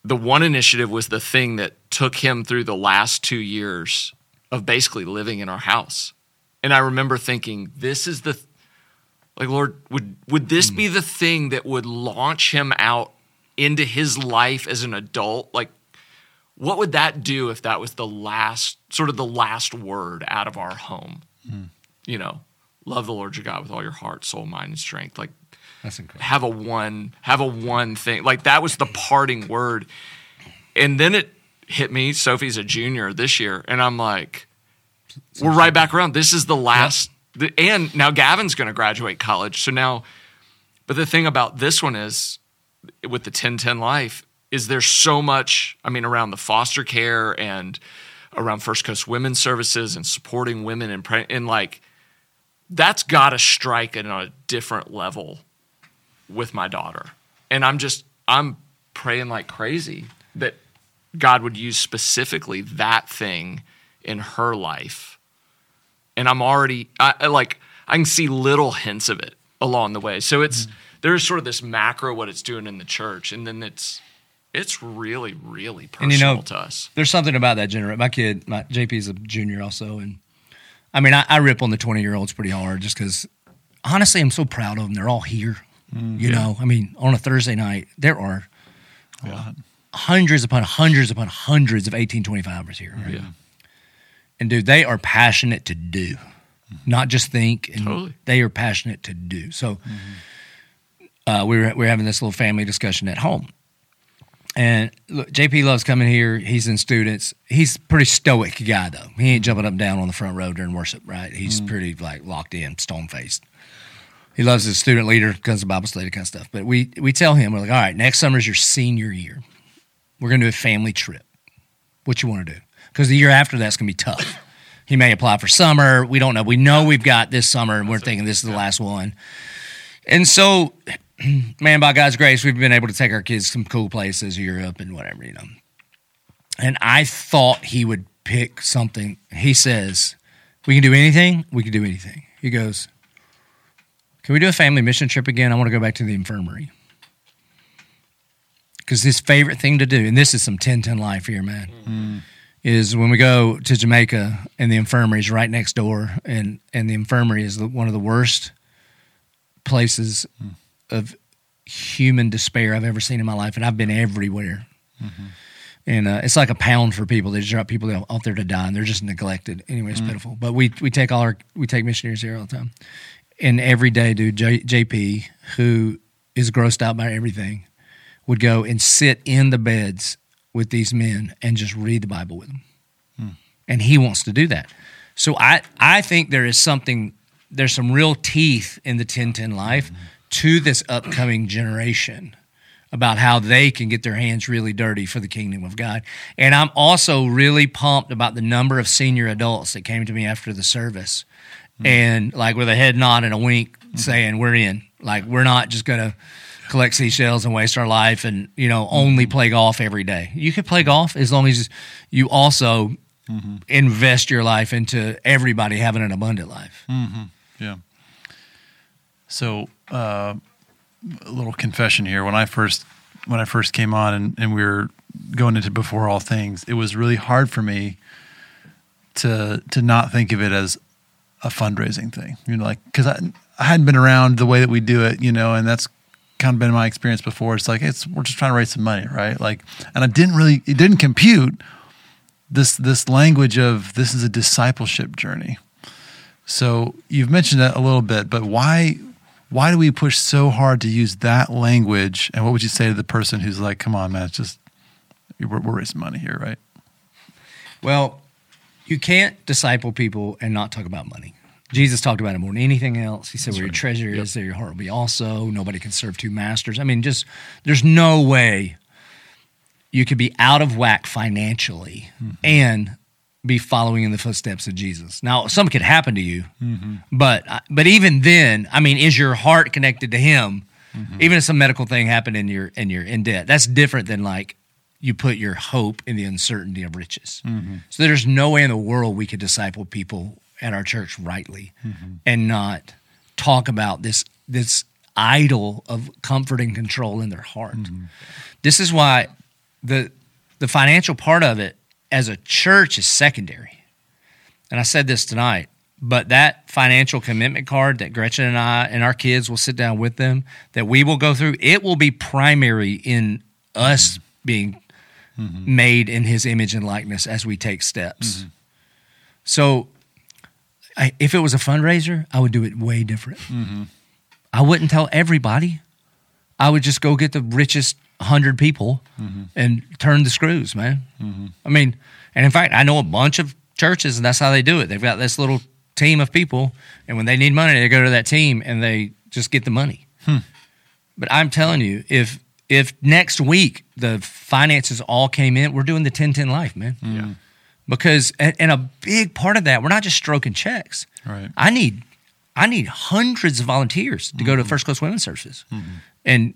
Speaker 4: the one initiative was the thing that took him through the last two years of basically living in our house. And I remember thinking, this is the, like, Lord, would would this be mm. the thing that would launch him out into his life as an adult? Like, what would that do if that was the last, sort of the last word out of our home? Hmm. You know, love the Lord your God with all your heart, soul, mind, and strength. Like,
Speaker 3: that's incredible
Speaker 4: have a one, have a one thing. Like that was the parting word. And then it hit me. Sophie's a junior this year, and I'm like, we're right back around. This is the last. The, and now Gavin's going to graduate college. So now, but the thing about this one is, with the 1010 life, is there's so much. I mean, around the foster care and around First Coast Women's Services and supporting women and pre- and like that's got to strike at a different level with my daughter. And I'm just I'm praying like crazy that God would use specifically that thing in her life. And I'm already I, I like I can see little hints of it along the way. So it's mm. there's sort of this macro what it's doing in the church and then it's it's really really personal
Speaker 3: And you know-
Speaker 4: to us.
Speaker 3: there's something about that generation my kid my jp's a junior also and i mean i, I rip on the 20 year olds pretty hard just because honestly, I'm so proud of them. They're all here. Mm, you know, I mean, on a Thursday night, there are
Speaker 2: lot.
Speaker 3: hundreds upon hundreds upon hundreds of 1825ers here.
Speaker 4: Yeah.
Speaker 3: And dude, they are passionate to do, mm-hmm. not just think. And
Speaker 4: Totally.
Speaker 3: They are passionate to do. So mm-hmm. uh, we, were, we were having this little family discussion at home. And look, JP loves coming here. He's in students. He's a pretty stoic guy, though. He ain't jumping up and down on the front row during worship, right? He's mm. pretty like locked in, stone faced. He loves his student leader because of Bible study kind of stuff. But we we tell him we're like, all right, next summer is your senior year. We're gonna do a family trip. What you want to do? Because the year after that's gonna be tough. He may apply for summer. We don't know. We know we've got this summer, and we're thinking this is the last one. And so, man, by God's grace, we've been able to take our kids to some cool places, Europe and whatever, you know. And I thought he would pick something. He says, "We can do anything. We can do anything." He goes, "Can we do a family mission trip again? I want to go back to the infirmary." Because his favorite thing to do, and this is some 1010 life here, man, mm-hmm. is when we go to Jamaica and the infirmary is right next door, and, and the infirmary is the, one of the worst places mm. Of human despair I've ever seen in my life, and I've been everywhere. Mm-hmm. And uh, it's like a pound for people. They just drop people out there to die, and they're just neglected. Anyway, it's mm. pitiful. But we we take all our we take missionaries here all the time, and every day, dude, J, JP, who is grossed out by everything, would go and sit in the beds with these men and just read the Bible with them, hmm. and he wants to do that. So I I think there is something there's some real teeth in the 1010 life mm-hmm. To this upcoming generation about how they can get their hands really dirty for the kingdom of God. And I'm also really pumped about the number of senior adults that came to me after the service hmm. and like with a head nod and a wink hmm. saying, We're in. Like, we're not just going to collect seashells and waste our life and, you know, only hmm. play golf every day. You can play golf as long as you also mm-hmm. invest your life into everybody having an abundant life. Mm-hmm.
Speaker 2: Yeah. So, uh, a little confession here. When I first when I first came on and, and we were going into before all things, it was really hard for me to to not think of it as a fundraising thing. You know, like because I I hadn't been around the way that we do it, you know, and that's kind of been my experience before. It's like it's we're just trying to raise some money, right? Like, and I didn't really it didn't compute this this language of this is a discipleship journey. So you've mentioned that a little bit, but why why do we push so hard to use that language? And what would you say to the person who's like, "Come on, man, it's just we're, we're raising money here, right?"
Speaker 3: Well, you can't disciple people and not talk about money. Jesus talked about it more than anything else. He said, "Where your treasure is, there your heart will be also." Nobody can serve two masters. I mean, just there's no way you could be out of whack financially mm-hmm. and be following in the footsteps of Jesus. Now, some could happen to you, mm-hmm. but uh, but even then, I mean, is your heart connected to Him? Mm-hmm. Even if some medical thing happened and you're and you're in debt, that's different than like you put your hope in the uncertainty of riches. Mm-hmm. So there's no way in the world we could disciple people at our church rightly and not talk about this this idol of comfort and control in their heart. This is why the the financial part of it as a church is secondary. And I said this tonight, but that financial commitment card that Gretchen and I and our kids will sit down with them that we will go through, it will be primary in us mm-hmm. being mm-hmm. made in his image and likeness as we take steps. Mm-hmm. So I, if it was a fundraiser, I would do it way different. I wouldn't tell everybody. I would just go get the richest hundred people mm-hmm. and turn the screws, man. Mm-hmm. I mean, and in fact, I know a bunch of churches, and that's how they do it. They've got this little team of people, and when they need money, they go to that team and they just get the money. Hmm. But I'm telling you, if if next week the finances all came in, we're doing the 10-10 life, man.
Speaker 4: Yeah.
Speaker 3: Because and, and a big part of that, we're not just stroking checks.
Speaker 2: Right.
Speaker 3: I need I need hundreds of volunteers to go to mm-hmm. First Coast Women's Services and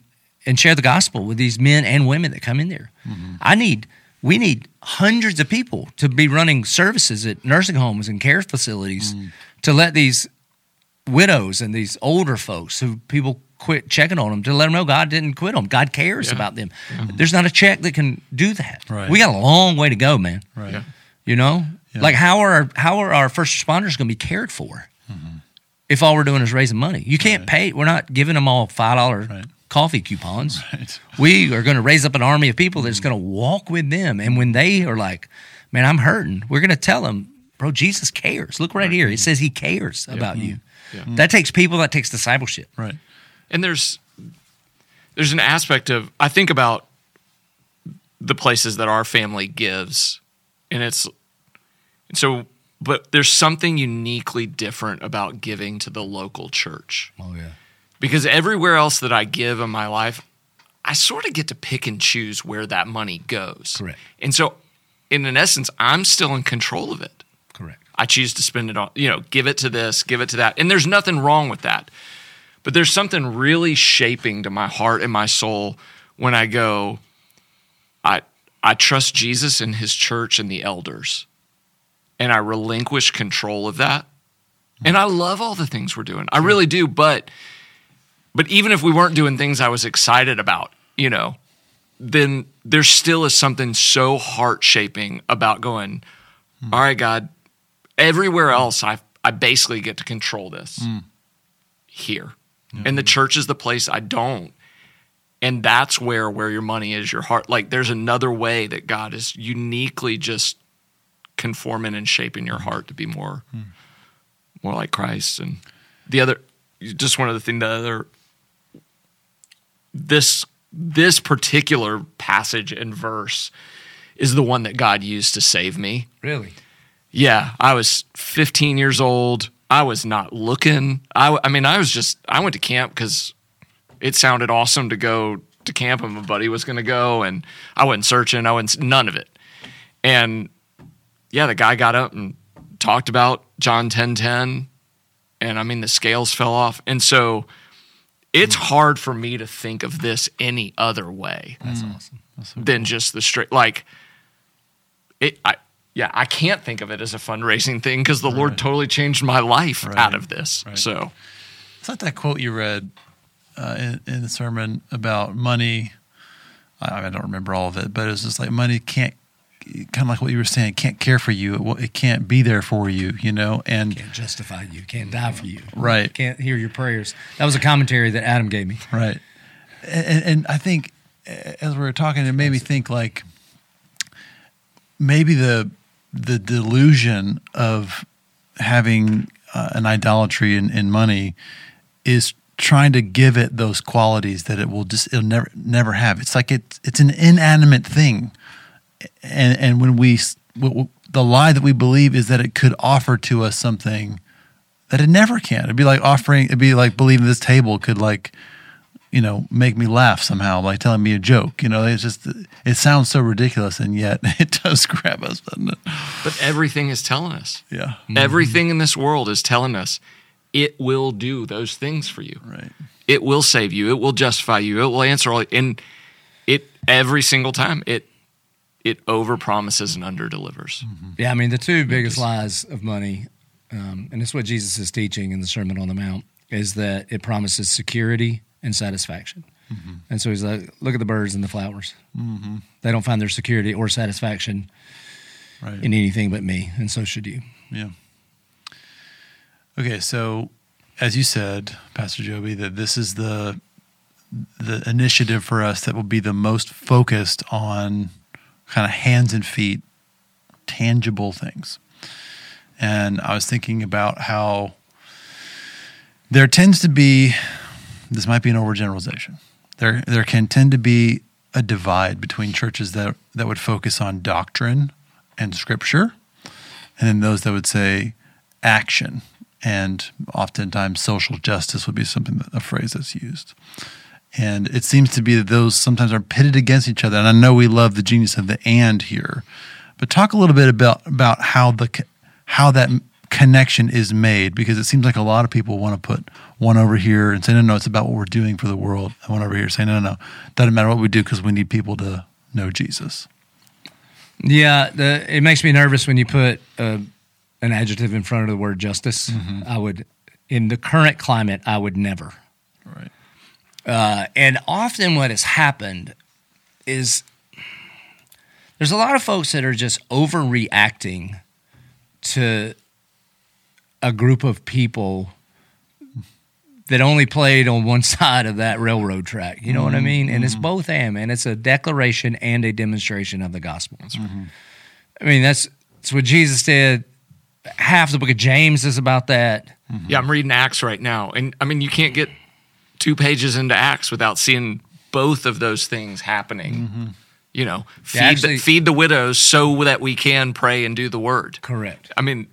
Speaker 3: and share the gospel with these men and women that come in there. Mm-hmm. I need we need hundreds of people to be running services at nursing homes and care facilities mm. to let these widows and these older folks who people quit checking on them to let them know God didn't quit them. God cares
Speaker 4: Yeah.
Speaker 3: about them. Mm-hmm. There's not a check that can do that.
Speaker 2: Right.
Speaker 3: We got a long way to go, man.
Speaker 2: Right.
Speaker 4: Yeah.
Speaker 3: You know,
Speaker 2: Yeah.
Speaker 3: like how are our, how are our first responders going to be cared for? Mm-hmm. if all we're doing is raising money. You can't pay. We're not giving them all five dollar
Speaker 2: Right.
Speaker 3: Coffee coupons.
Speaker 2: Right.
Speaker 3: We are going to raise up an army of people that's mm. going to walk with them, and when they are like, "Man, I'm hurting," we're going to tell them, "Bro, Jesus cares. Look right here. It mm. says He cares about mm. you."
Speaker 4: Yeah.
Speaker 3: That takes people. That takes discipleship.
Speaker 2: Right.
Speaker 4: and there's there's an aspect of I think about the places that our family gives, and it's and so, but there's something uniquely different about giving to the local church
Speaker 3: Oh yeah.
Speaker 4: Because everywhere else that I give in my life, I sort of get to pick and choose where that money goes.
Speaker 3: Correct.
Speaker 4: And so, in an essence, I'm still in control of it.
Speaker 3: Correct.
Speaker 4: I choose to spend it on, you know, give it to this, give it to that. And there's nothing wrong with that. But there's something really shaping to my heart and my soul when I go, I I trust Jesus and his church and the elders. And I relinquish control of that. And I love all the things we're doing. I really do, but but even if we weren't doing things I was excited about, you know, then there still is something so heart shaping about going, hmm. all right, God, everywhere else I I basically get to control this hmm. here. And the church is the place I don't. And that's where where your money is, your heart. Like there's another way that God is uniquely just conforming and shaping your hmm. heart to be more more like Christ. And the other just one other thing, the other this this particular passage and verse is the one that God used to save me.
Speaker 3: Really.
Speaker 4: Yeah, I was 15 years old. I was not looking. I, I mean, I was just, I went to camp because it sounded awesome to go to camp and my buddy was going to go. And I wasn't searching, I wasn't, none of it. And yeah, the guy got up and talked about John 10 10. And I mean, the scales fell off. And so it's hard for me to think of this any other way
Speaker 3: That's awesome.
Speaker 4: than just the straight like it I yeah, I can't think of it as a fundraising thing because the Lord totally changed my life
Speaker 2: Right.
Speaker 4: out of this.
Speaker 2: Right.
Speaker 4: So
Speaker 2: It's not that quote you read uh, in, in the sermon about money. I, I don't remember all of it, but it's just like money can't, kind of like what you were saying, can't care for you. It, it can't be there for you, you know? And
Speaker 3: Can't justify you. Can't die for you.
Speaker 2: Right.
Speaker 3: Can't hear your prayers. That was a commentary that Adam gave me.
Speaker 2: Right. And, and I think as we were talking, it made me think like maybe the the delusion of having uh, an idolatry in, in money is trying to give it those qualities that it will just it'll never never have. It's like it's it's an inanimate thing, and and when we s- w- w- the lie that we believe is that it could offer to us something that it never can. It'd be like offering. It'd be like believing this table could like you know, make me laugh somehow, like telling me a joke. You know, it's just it sounds so ridiculous, and yet it does grab us, doesn't it?
Speaker 4: but everything is telling us.
Speaker 2: Yeah, mm-hmm.
Speaker 4: Everything in this world is telling us it will do those things for you.
Speaker 2: right.
Speaker 4: It will save you. It will justify you. It will answer all and it every single time it it over promises and under delivers. Mm-hmm.
Speaker 3: Yeah, I mean the two biggest lies of money, um, and it's what Jesus is teaching in the Sermon on the Mount, is that it promises security and satisfaction. Mm-hmm. And so he's like, look at the birds and the flowers. Mm-hmm. They don't find their security or satisfaction
Speaker 2: Right.
Speaker 3: in anything but me, and so should you.
Speaker 2: Yeah. Okay, so as you said, Pastor Joby, that this is the the initiative for us that will be the most focused on kind of hands and feet, tangible things. And I was thinking about how there tends to be this might be an overgeneralization. There there can tend to be a divide between churches that that would focus on doctrine and scripture and then those that would say action and oftentimes social justice would be something that a phrase that's used and it seems to be that those sometimes are pitted against each other. And i know we love the genius of the and here but talk a little bit about about how the how that connection is made because it seems like a lot of people want to put one over here and say no no it's about what we're doing for the world. And one over here saying no no no doesn't matter what we do because we need people to know jesus.
Speaker 3: Yeah, the, it makes me nervous when you put uh, an adjective in front of the word justice. I would, in the current climate, I would never.
Speaker 2: right
Speaker 3: Uh, and often what has happened is there's a lot of folks that are just overreacting to a group of people that only played on one side of that railroad track. You know what I mean? And it's both am, and man. It's a declaration and a demonstration of the gospel. I mean, that's that's what Jesus did. Half the book of James is about that.
Speaker 4: Yeah, I'm reading Acts right now. And I mean, you can't get two pages into Acts without seeing both of those things happening. Mm-hmm. You know, feed,
Speaker 3: Yeah, actually-
Speaker 4: the, feed the widows so that we can pray and do the word.
Speaker 3: Correct.
Speaker 4: I mean,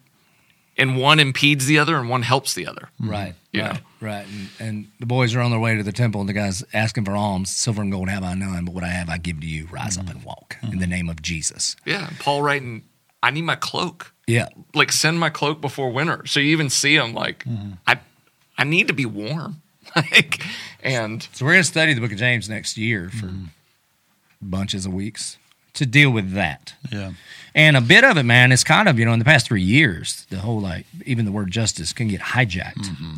Speaker 4: and one impedes the other and one helps the other. Mm-hmm.
Speaker 3: Right.
Speaker 4: Yeah.
Speaker 3: Right. Right. And, and the boys are on their way to the temple, and the guy's asking for alms. Silver and gold have I none, but what I have I give to you. Rise up mm-hmm. and walk in the name of Jesus.
Speaker 4: Yeah. Paul writing, I need my cloak.
Speaker 3: Yeah.
Speaker 4: Like, send my cloak before winter. So you even see him like, I, I need to be warm. Like, and
Speaker 3: So we're going to study the book of James next year for mm-hmm. bunches of weeks to deal with that.
Speaker 2: Yeah.
Speaker 3: And a bit of it, man, it's kind of, you know, in the past three years, the whole like, even the word justice can get hijacked. Mm-hmm.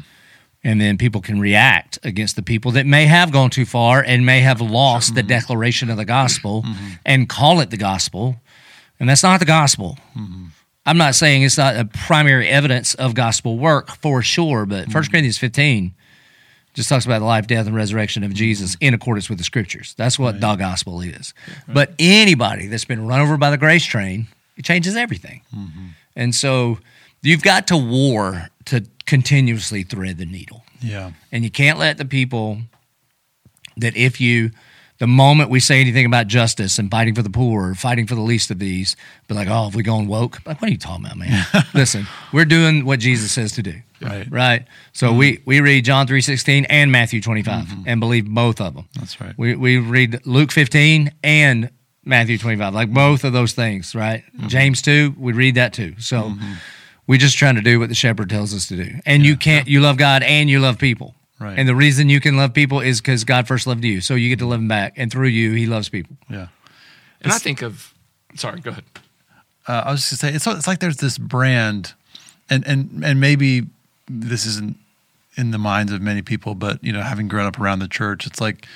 Speaker 3: And then people can react against the people that may have gone too far and may have lost the mm-hmm. declaration of the gospel and call it the gospel. And that's not the gospel. I'm not saying it's not a primary evidence of gospel work for sure, but 1 Corinthians 15 just talks about the life, death, and resurrection of Jesus in accordance with the scriptures. That's what the gospel is. But anybody that's been run over by the grace train, it changes everything. Mm-hmm. And so you've got to war to continuously thread the needle.
Speaker 2: Yeah.
Speaker 3: And you can't let the people that if you, the moment we say anything about justice and fighting for the poor, fighting for the least of these, be like, oh, if we going woke, like, what are you talking about, man? Listen, we're doing what Jesus says to do.
Speaker 2: Right.
Speaker 3: Right. So mm-hmm. we, we read John three sixteen and Matthew 25 mm-hmm. and believe both of them.
Speaker 2: That's right.
Speaker 3: We, we read Luke 15 and Matthew 25, like both of those things, right? Mm-hmm. James 2, we read that too. So we're just trying to do what the shepherd tells us to do. And you can't, you love God and you love people.
Speaker 2: Right.
Speaker 3: And the reason you can love people is because God first loved you. So you get to love him back. And through you, he loves people.
Speaker 2: Yeah.
Speaker 4: and I think of, sorry, go ahead.
Speaker 2: uh, I was just gonna say it's it's like there's this brand, and and and maybe this isn't in the minds of many people, but you know, having grown up around the church, it's like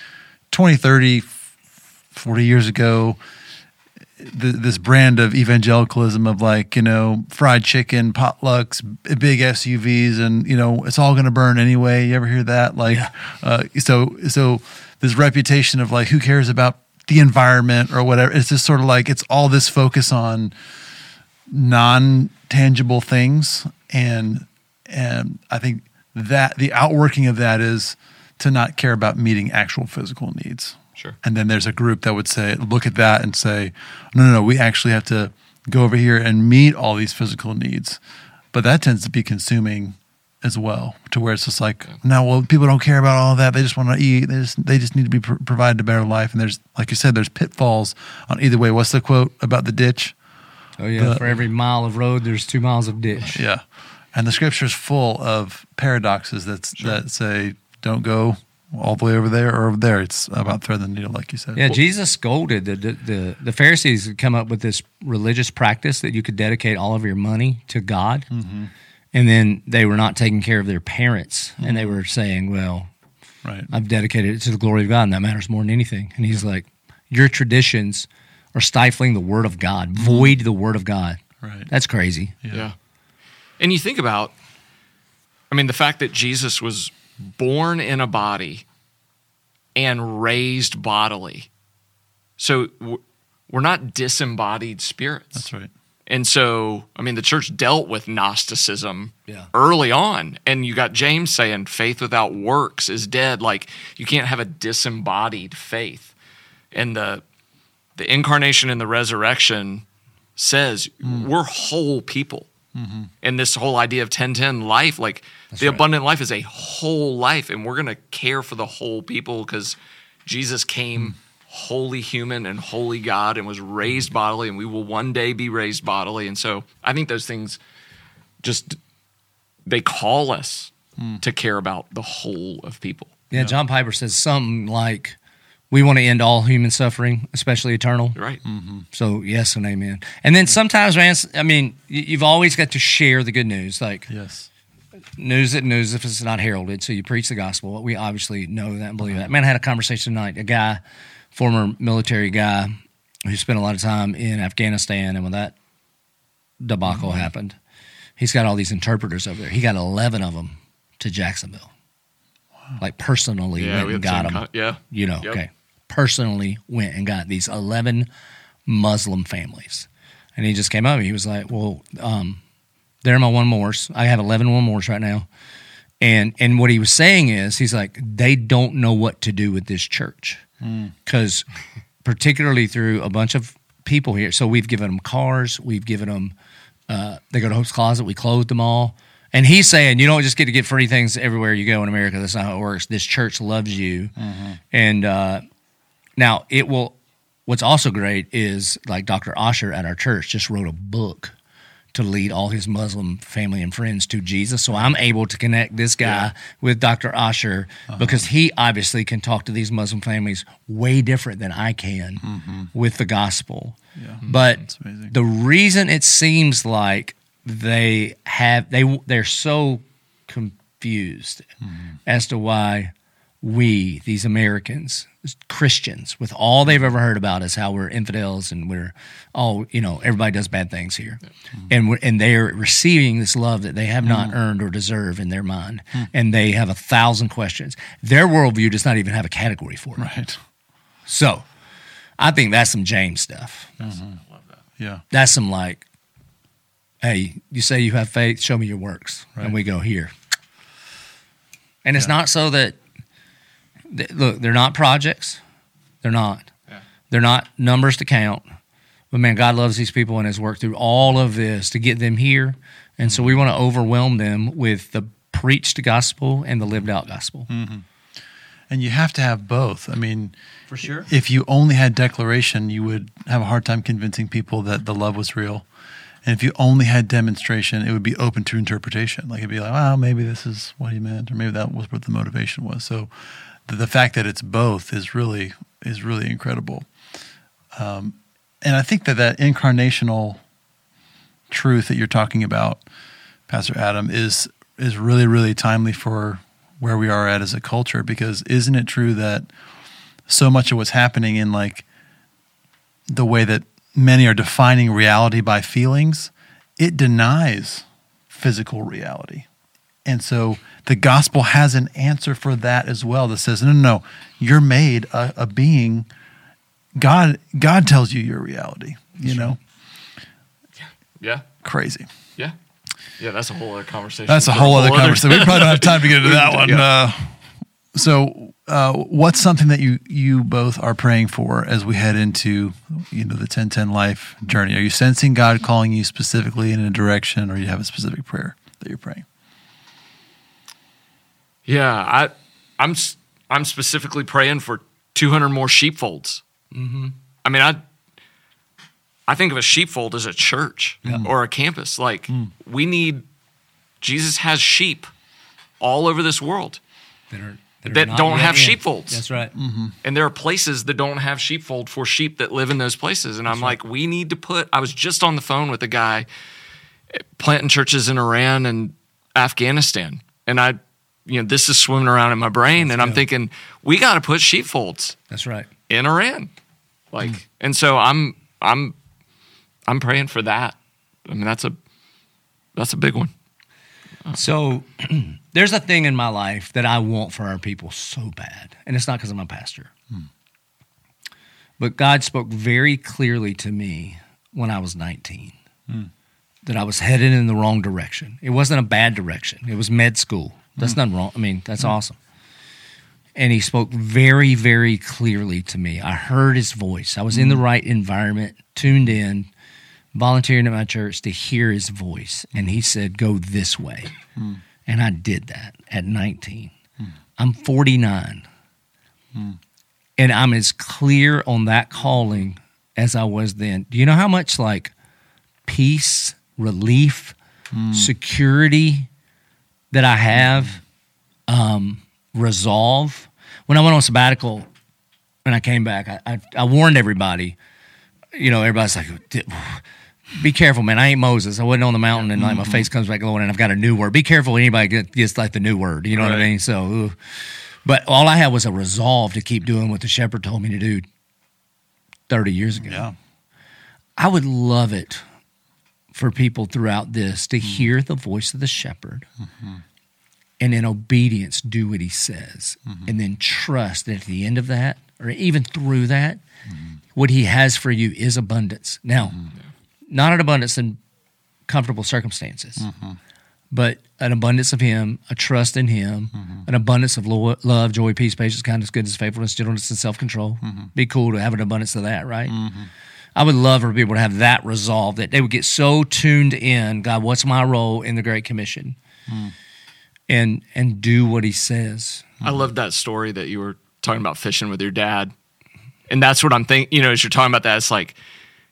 Speaker 2: 20, 30, 40 years ago, th- this brand of evangelicalism of like you know fried chicken, potlucks, big SUVs, and you know it's all going to burn anyway. You ever hear that? Like, uh, so so this reputation of like who cares about the environment or whatever. It's just sort of like it's all this focus on non tangible things, and and I think that the outworking of that is to not care about meeting actual physical needs.
Speaker 4: Sure.
Speaker 2: And then there's a group that would say, look at that and say, no, no, no, we actually have to go over here and meet all these physical needs. But that tends to be consuming as well, to where it's just like, no, well, people don't care about all that. They just want to eat. They just, they just need to be pr- provided a better life. And there's, like you said, there's pitfalls on either way. What's the quote about the ditch?
Speaker 3: Oh, yeah.
Speaker 2: But-
Speaker 3: For every mile of road, there's two miles of ditch.
Speaker 2: Yeah. And the scripture is full of paradoxes that's, that say, don't go all the way over there or over there. It's about threading the needle, like you said.
Speaker 3: Yeah, Jesus scolded the, the the the Pharisees had come up with this religious practice that you could dedicate all of your money to God, mm-hmm. and then they were not taking care of their parents, and they mm-hmm. were saying, "Well,
Speaker 2: Right.
Speaker 3: I've dedicated it to the glory of God, and that matters more than anything." And he's like, "Your traditions are stifling the Word of God, mm-hmm. void the Word of God.
Speaker 2: Right.
Speaker 3: That's crazy."
Speaker 4: Yeah. And you think about, I mean, the fact that Jesus was born in a body and raised bodily. So we're not disembodied spirits.
Speaker 2: That's right.
Speaker 4: And so, I mean, the church dealt with Gnosticism
Speaker 3: Yeah.
Speaker 4: early on. And you got James saying faith without works is dead. Like you can't have a disembodied faith. And the the incarnation and the resurrection says mm. we're whole people. Mm-hmm. And this whole idea of 1010 life, like the
Speaker 3: right.
Speaker 4: abundant life is a whole life. And we're going to care for the whole people because Jesus came mm. wholly human and wholly God and was raised mm. bodily, and we will one day be raised bodily. And so I think those things just they call us mm. to care about the whole of people.
Speaker 3: Yeah, John Piper says something like, "We want to end all human suffering, especially eternal."
Speaker 4: Right. Mm-hmm.
Speaker 3: So yes and amen. And then sometimes, man, I mean, you- you've always got to share the good news. Like
Speaker 2: Yes.
Speaker 3: news it news if it's not heralded. So you preach the gospel. We obviously know that and believe that. Man, I had a conversation tonight. A guy, former military guy, who spent a lot of time in Afghanistan, and when that debacle mm-hmm. happened, he's got all these interpreters over there. He got eleven of them to Jacksonville. like personally
Speaker 4: Yeah,
Speaker 3: went
Speaker 4: we
Speaker 3: and got them.
Speaker 4: con- yeah.
Speaker 3: You know,
Speaker 4: Yep.
Speaker 3: okay. Personally went and got these 11 Muslim families. And he just came up. He was like, well, um, they're my one mores. I have 11 one mores right now. And, and what he was saying is, he's like, they don't know what to do with this church. Because particularly through a bunch of people here. So we've given them cars, we've given them, uh, they go to Hope's Closet, we clothed them all. And he's saying, you don't just get to get free things everywhere you go in America. That's not how it works. This church loves you. And uh, now it will, what's also great is like Dr. Osher at our church just wrote a book to lead all his Muslim family and friends to Jesus. So I'm able to connect this guy with Dr. Osher uh-huh. because he obviously can talk to these Muslim families way different than I can mm-hmm. with the gospel.
Speaker 2: Yeah.
Speaker 3: But the reason it seems like they have they they're so confused mm-hmm. as to why we these Americans Christians with all they've ever heard about is how we're infidels and we're all you know everybody does bad things here mm-hmm. and we're, and they're receiving this love that they have not mm-hmm. earned or deserve in their mind hmm. and they have a thousand questions their worldview does not even have a category for it
Speaker 2: Right.
Speaker 3: so I think that's some James stuff mm-hmm. I love that.
Speaker 2: Yeah.
Speaker 3: that's some like, hey, you say you have faith, show me your works,
Speaker 2: Right.
Speaker 3: and we go here. And it's
Speaker 2: Yeah.
Speaker 3: not so that th- look, they're not projects, they're not,
Speaker 4: Yeah.
Speaker 3: they're not numbers to count. But man, God loves these people and has worked through all of this to get them here, and so we want to overwhelm them with the preached gospel and the lived out gospel. Mm-hmm.
Speaker 2: And you have to have both. I mean,
Speaker 3: For sure.
Speaker 2: if you only had declaration, you would have a hard time convincing people that the love was real. And if you only had demonstration, it would be open to interpretation. Like it'd be like, well, maybe this is what he meant, or maybe that was what the motivation was. So the, the fact that it's both is really is really incredible. Um, and I think that that incarnational truth that you're talking about, Pastor Adam, is is really really timely for where we are at as a culture. Because isn't it true that so much of what's happening in like the way that many are defining reality by feelings, it denies physical reality. And so the gospel has an answer for that as well that says, no, no, no, you're made a, a being. God, God tells you your reality, you know?
Speaker 4: Yeah.
Speaker 2: Crazy.
Speaker 4: Yeah. Yeah. That's a whole other conversation.
Speaker 2: That's a
Speaker 4: for
Speaker 2: whole other conversation. We probably don't have time to get into that one.
Speaker 4: Yeah.
Speaker 2: Uh, so, uh, what's something that you you both are praying for as we head into you know the ten ten life journey? Are you sensing God calling you specifically in a direction, or you have a specific prayer that you're praying?
Speaker 4: Yeah, I, I'm s- I'm specifically praying for 200 more sheepfolds. Mm-hmm. I mean, I I think of a sheepfold as a church or a campus. Like we need Jesus has sheep all over this world,
Speaker 3: That, are, are
Speaker 4: That
Speaker 3: not
Speaker 4: don't have
Speaker 3: in.
Speaker 4: sheepfolds.
Speaker 3: That's right.
Speaker 4: and there are places that don't have sheepfold for sheep that live in those places. And I'm like, we need to put. I was just on the phone with a guy planting churches in Iran and Afghanistan, and I. You know, this is swimming around in my brain, and I'm thinking we got to put sheepfolds
Speaker 3: That's right.
Speaker 4: in Iran. Like, hmm. and so I'm I'm I'm praying for that. I mean, that's a that's a big one.
Speaker 3: So there's a thing in my life that I want for our people so bad, and it's not because I'm a pastor. Hmm. But God spoke very clearly to me when I was 19 hmm. that I was headed in the wrong direction. It wasn't a bad direction. It was med school. That's mm. nothing wrong. I mean, that's mm. awesome. And he spoke very, very clearly to me. I heard his voice. I was in the mm. right environment, tuned in, volunteering at my church to hear his voice. And he said, Go this way. And I did that at 19. I'm 49. And I'm as clear on that calling as I was then. Do you know how much like peace, relief, security that I have, um, resolve? When I went on sabbatical and I came back, I, I, I warned everybody. You know, everybody's like, be careful, man. I ain't Moses. I wasn't on the mountain and like my face comes back glowing and I've got a new word. Be careful anybody gets like the new word. You know what I mean? So, ugh. but all I had was a resolve to keep doing what the shepherd told me to do 30 years ago.
Speaker 2: Yeah.
Speaker 3: I would love it for people throughout this to mm-hmm. hear the voice of the shepherd mm-hmm. and in obedience do what he says mm-hmm. and then trust that at the end of that or even through that what he has for you is abundance. Now not an abundance in comfortable circumstances but an abundance of him a trust in him an abundance of lo- love joy peace patience kindness goodness faithfulness gentleness and self-control. Be cool to have an abundance of that right I would love for people to have that resolve that they would get so tuned in. God, what's my role in the Great Commission? Hmm. And and do what He says.
Speaker 4: I love that story that you were talking about fishing with your dad. And that's what I'm thinking, you know, as you're talking about that, it's like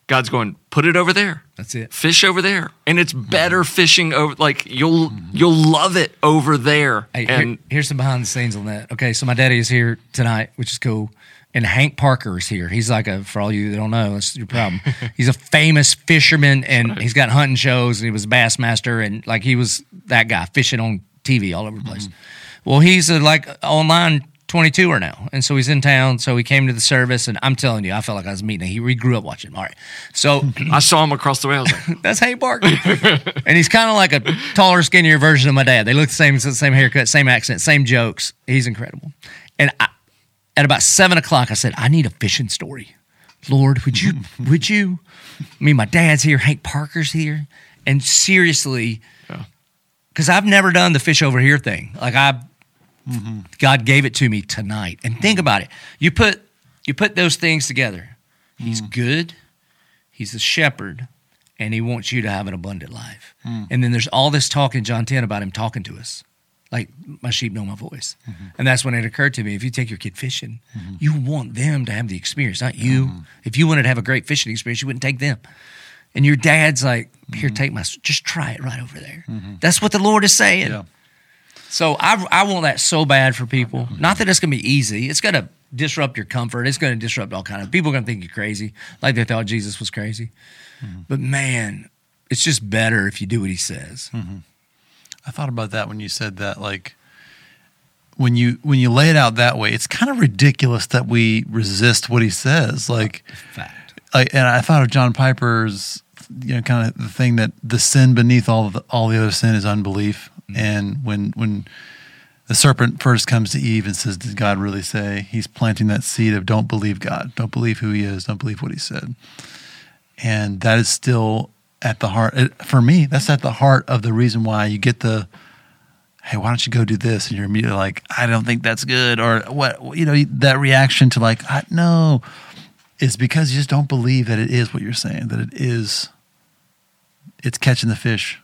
Speaker 4: God's going, put it over there.
Speaker 3: That's it.
Speaker 4: Fish over there. And it's mm-hmm. better fishing over like you'll mm-hmm. you'll love it over there.
Speaker 3: Hey, here-
Speaker 4: and
Speaker 3: here's some behind the scenes on that. Okay, so my daddy is here tonight, which is cool. And Hank Parker is here. He's like a, for all you that don't know, that's your problem. he's a famous fisherman and he's got hunting shows and he was a bass master and like he was that guy fishing on TV all over the place. Mm-hmm. Well, he's a, like online 22er now. And so he's in town. So he came to the service and I'm telling you, I felt like I was meeting him. He, we grew up watching. All right. So
Speaker 4: I saw him across the way. I was like,
Speaker 3: that's Hank Parker. and he's kind of like a taller, skinnier version of my dad. They look the same, same haircut, same accent, same jokes. He's incredible. And I, at about seven o'clock, I said, I need a fishing story. Lord, would you, would you? I mean, my dad's here, Hank Parker's here. And seriously,
Speaker 4: Yeah.
Speaker 3: because I've never done the fish over here thing. Like I, mm-hmm. God gave it to me tonight. And think mm-hmm. about it. You put you put those things together. He's mm. good. He's the shepherd, and he wants you to have an abundant life. Mm. And then there's all this talk in John 10 about him talking to us. Like my sheep know my voice. Mm-hmm. And that's when it occurred to me if you take your kid fishing, mm-hmm. you want them to have the experience, not you. Mm-hmm. If you wanted to have a great fishing experience, you wouldn't take them. And your dad's like, here, take my, just try it right over there. That's what the Lord is saying.
Speaker 2: Yeah.
Speaker 3: So I, I want that so bad for people. Not that it's going to be easy. It's going to disrupt your comfort. It's going to disrupt all kind of people. Are going to think you're crazy, like they thought Jesus was crazy. But man, it's just better if you do what He says.
Speaker 2: I thought about that when you said that. Like when you when you lay it out that way, it's kind of ridiculous that we resist what he says. Like,
Speaker 3: Fact.
Speaker 2: like and I thought of John Piper's, you know, kind of the thing that the sin beneath all the, all the other sin is unbelief. Mm-hmm. And when when the serpent first comes to Eve and says, "Did God really say?" He's planting that seed of don't believe God, don't believe who He is, don't believe what He said, and that is still at the heart. it- For me, that's at the heart of the reason why you get the hey, why don't you go do this? And you're immediately like, I don't think that's good. Or what, you know, that reaction to like, I, no, is because you just don't believe that it is what you're saying, that it is, it's catching the fish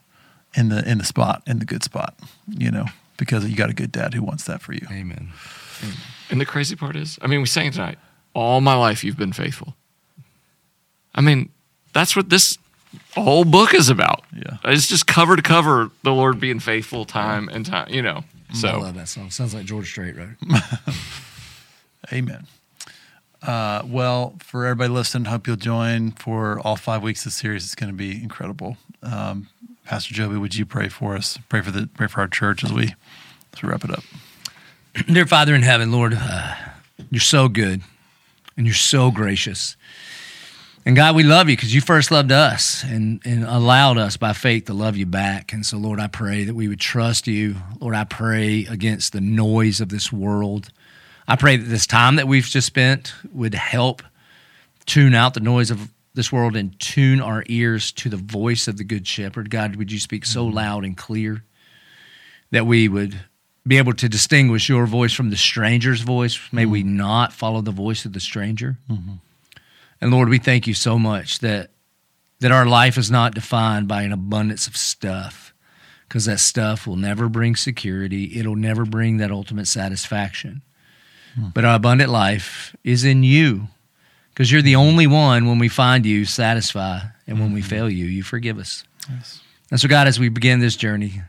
Speaker 2: in the, in the spot, in the good spot, you know, because you got a good dad who wants that for you.
Speaker 3: Amen.
Speaker 4: and the crazy part is, I mean, we sang tonight, all my life you've been faithful. I mean, that's what this whole book is about.
Speaker 2: Yeah.
Speaker 4: It's just cover to cover the Lord being faithful time and time, you know.
Speaker 3: So I
Speaker 4: So
Speaker 3: love that song. Sounds like George Strait wrote it.
Speaker 2: Amen. Uh, well, for everybody listening, hope you'll join for all five weeks of the series. It's going to be incredible. Um, Pastor Joby, would you pray for us? Pray for the pray for our church as we as we wrap it up.
Speaker 3: Dear Father in heaven, Lord, uh, you're so good and you're so gracious. And God, we love you because you first loved us and, and allowed us by faith to love you back. And so, Lord, I pray that we would trust you. Lord, I pray against the noise of this world. I pray that this time that we've just spent would help tune out the noise of this world and tune our ears to the voice of the Good Shepherd. God, would you speak so mm-hmm. loud and clear that we would be able to distinguish your voice from the stranger's voice. May we mm-hmm. not follow the voice of the stranger. Mm-hmm. And Lord, we thank you so much that that our life is not defined by an abundance of stuff, because that stuff will never bring security. It'll never bring that ultimate satisfaction. Hmm. But our abundant life is in you, because you're the hmm. only one when we find you satisfy, and when we hmm. fail you, you forgive us.
Speaker 2: Yes.
Speaker 3: And so, God, as we begin this journey,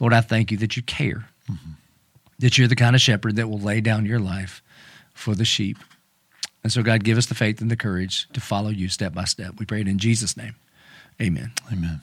Speaker 3: Lord, I thank you that you care, mm-hmm. that you're the kind of shepherd that will lay down your life for the sheep. And so, God, give us the faith and the courage to follow you step by step. We pray it in Jesus' name. Amen.
Speaker 2: Amen.